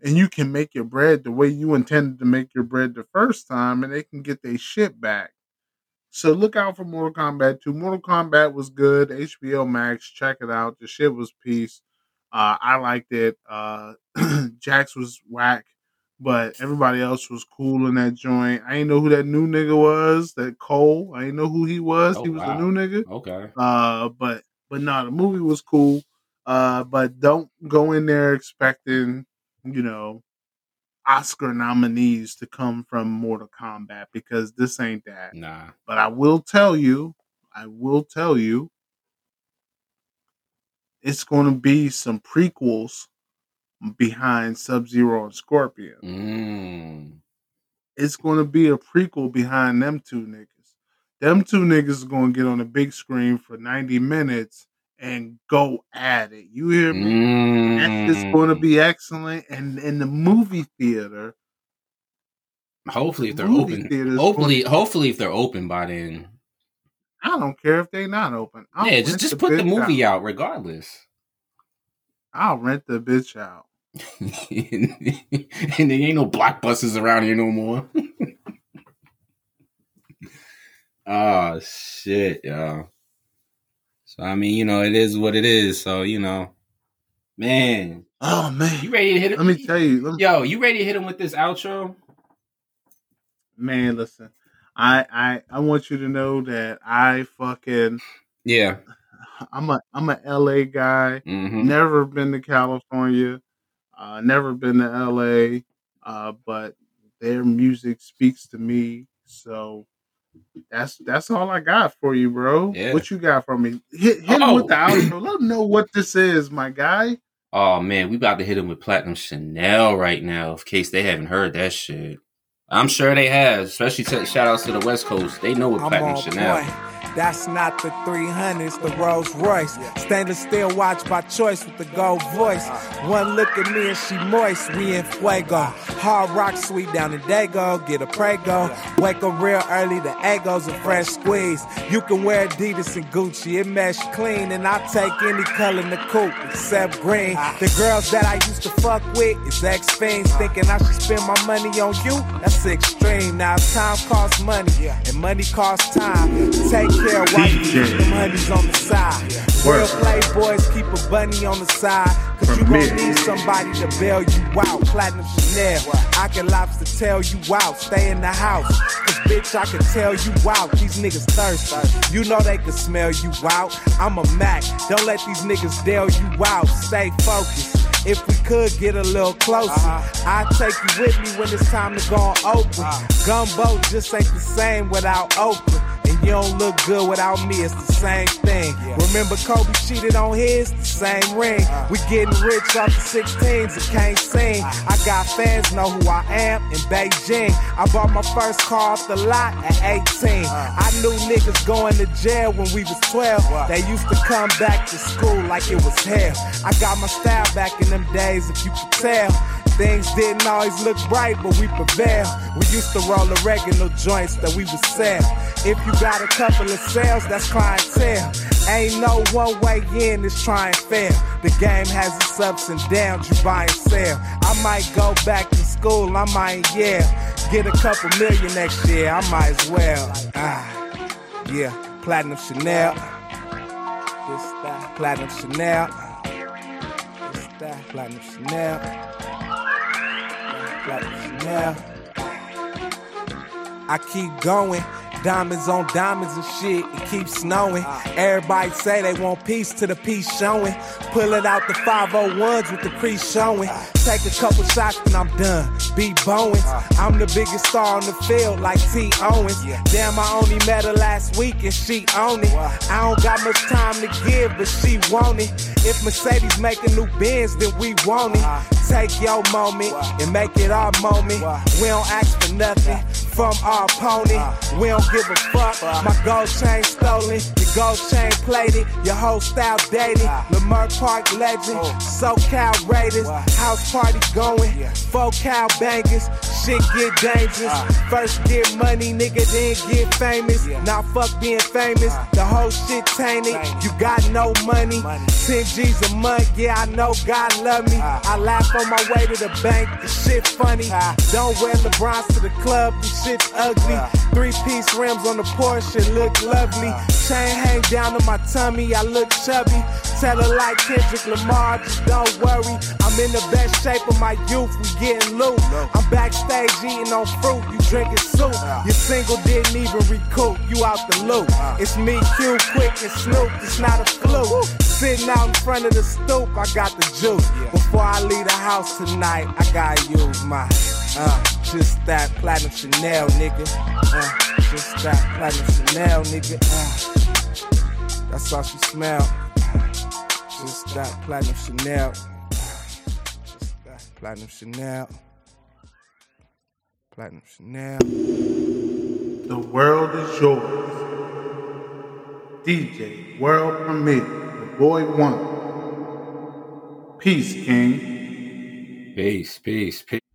and you can make your bread the way you intended to make your bread the first time and they can get their shit back. So look out for Mortal Kombat 2. Mortal Kombat was good. HBO Max, check it out. The shit was peace. Uh, I liked it. Uh, Jax was whack, but everybody else was cool in that joint. I didn't know who that new nigga was, that Cole. I didn't know who he was. Oh, he was wow. the new nigga. Okay. Uh, but but no, the movie was cool. Uh, but don't go in there expecting, you know, Oscar nominees to come from Mortal Kombat because this ain't that. Nah. But I will tell you, I will tell you, it's going to be some prequels behind Sub Zero and Scorpion. Mm. It's going to be a prequel behind them two niggas. Them two niggas are going to get on the big screen for 90 minutes and go at it. You hear me? Mm. Is going to be excellent. And in the movie theater, Hopefully, if they're open. Hopefully, hopefully, if they're open by then. I don't care if they're not open. I'll yeah, just just put the movie out. out regardless. I'll rent the bitch out. and there ain't no blockbusters around here no more. oh shit, y'all. So I mean, you know, it is what it is. So you know, man. Oh man, you ready to hit it? Let me tell you, me, yo, you ready to hit him with this outro? Man, listen, I I I want you to know that I fucking yeah. I'm a I'm a LA guy. Mm-hmm. Never been to California. Uh, never been to LA. Uh, but their music speaks to me. So that's that's all I got for you, bro. Yeah. What you got for me? Hit hit Oh. him with the oh. outro. Let him know what this is, my guy. Oh man, we about to hit him with Platinum Chanel right now, in case they haven't heard that shit. I'm sure they have, especially to, shout outs to the West Coast. They know what I'm Platinum Chanel. point. That's not the 300s, the Rolls Royce. Stainless steel watch by choice with the gold voice. One look at me and she moist. We in fuego. Hard rock sweet down in Dago. Get a prego. Wake up real early. The egos a fresh squeeze. You can wear Adidas and Gucci. It mesh clean. And I take any color in the coupe except green. The girls that I used to fuck with is ex fiends. Thinking I should spend my money on you. That's extreme. Now time costs money. And money costs time. Take care while you DJ. keep them honeys on the side. Real playboys keep a bunny on the side. Cause you gon' need somebody to bail you out. Platinum Chanel. I can lobster tell you out. Stay in the house. Cause bitch, I can tell you out. These niggas thirsty. You know they can smell you out. I'm a Mac. Don't let these niggas deal you out. Stay focused. If we could get a little closer, I'd take you with me when it's time to go on Oprah. Gumbo just ain't the same without Oprah. You don't look good without me, it's the same thing. Remember Kobe cheated on his, the same ring. We getting rich off the 16s and can't sing. I got fans know who I am in Beijing. I bought my first car off the lot at 18. I knew niggas going to jail when we was 12. They used to come back to school like it was hell. I got my style back in them days, if you could tell. Things didn't always look bright, but we prevailed. We used to roll oregano joints that we would sell. If you got a couple of sales, that's clientele. Ain't no one way in, it's try and fail. The game has its ups and downs, you buy and sell. I might go back to school, I might, yeah. Get a couple million next year, I might as well. Ah, yeah, Platinum Chanel. This that, Platinum Chanel. This that, Platinum Chanel. Platinum Chanel. I keep going. Diamonds on diamonds and shit, it keeps snowing. Everybody say they want peace to the peace showing. Pull it out the 501s with the crease showing. Take a couple shots and I'm done. Be Bowens. I'm the biggest star on the field like T. Owens. Damn, I only met her last week and she own it. I don't got much time to give, but she want it. If Mercedes make a new Benz, then we want it. Take your moment and make it our moment. We don't ask for nothing from our opponent. We don't give a fuck. My gold chain stolen, your gold chain plated, your whole style dated. Lamar Park legend, SoCal Raiders, house party going, four cow bangers. Shit get dangerous. First get money, nigga, then get famous. Now fuck being famous. The whole shit tainted. You got no money. 10 G's a month, yeah, I know God love me. I laugh on my way to the bank, the shit funny. Don't wear LeBrons to the club, the shit's ugly. Three piece rims on the Porsche, look lovely. Chain hang down to my tummy, I look chubby. Tell her like Kendrick Lamar, just don't worry. I'm in the best shape of my youth, we getting loot. I'm backstage eating on fruit, you drinking soup. Your single didn't even recoup, you out the loop. It's me, Q, Quick, and Snoop, it's not a fluke. Sitting out in front of the stoop, I got the juice. Before I leave the house tonight, I gotta use my, uh, just that platinum Chanel, nigga. Uh, just that platinum Chanel, nigga. Uh, that's all she smell. Just that platinum Chanel. Just that platinum Chanel. Platinum Chanel. The world is yours. DJ World Premiere, the boy one. Peace, King. Peace, peace, peace.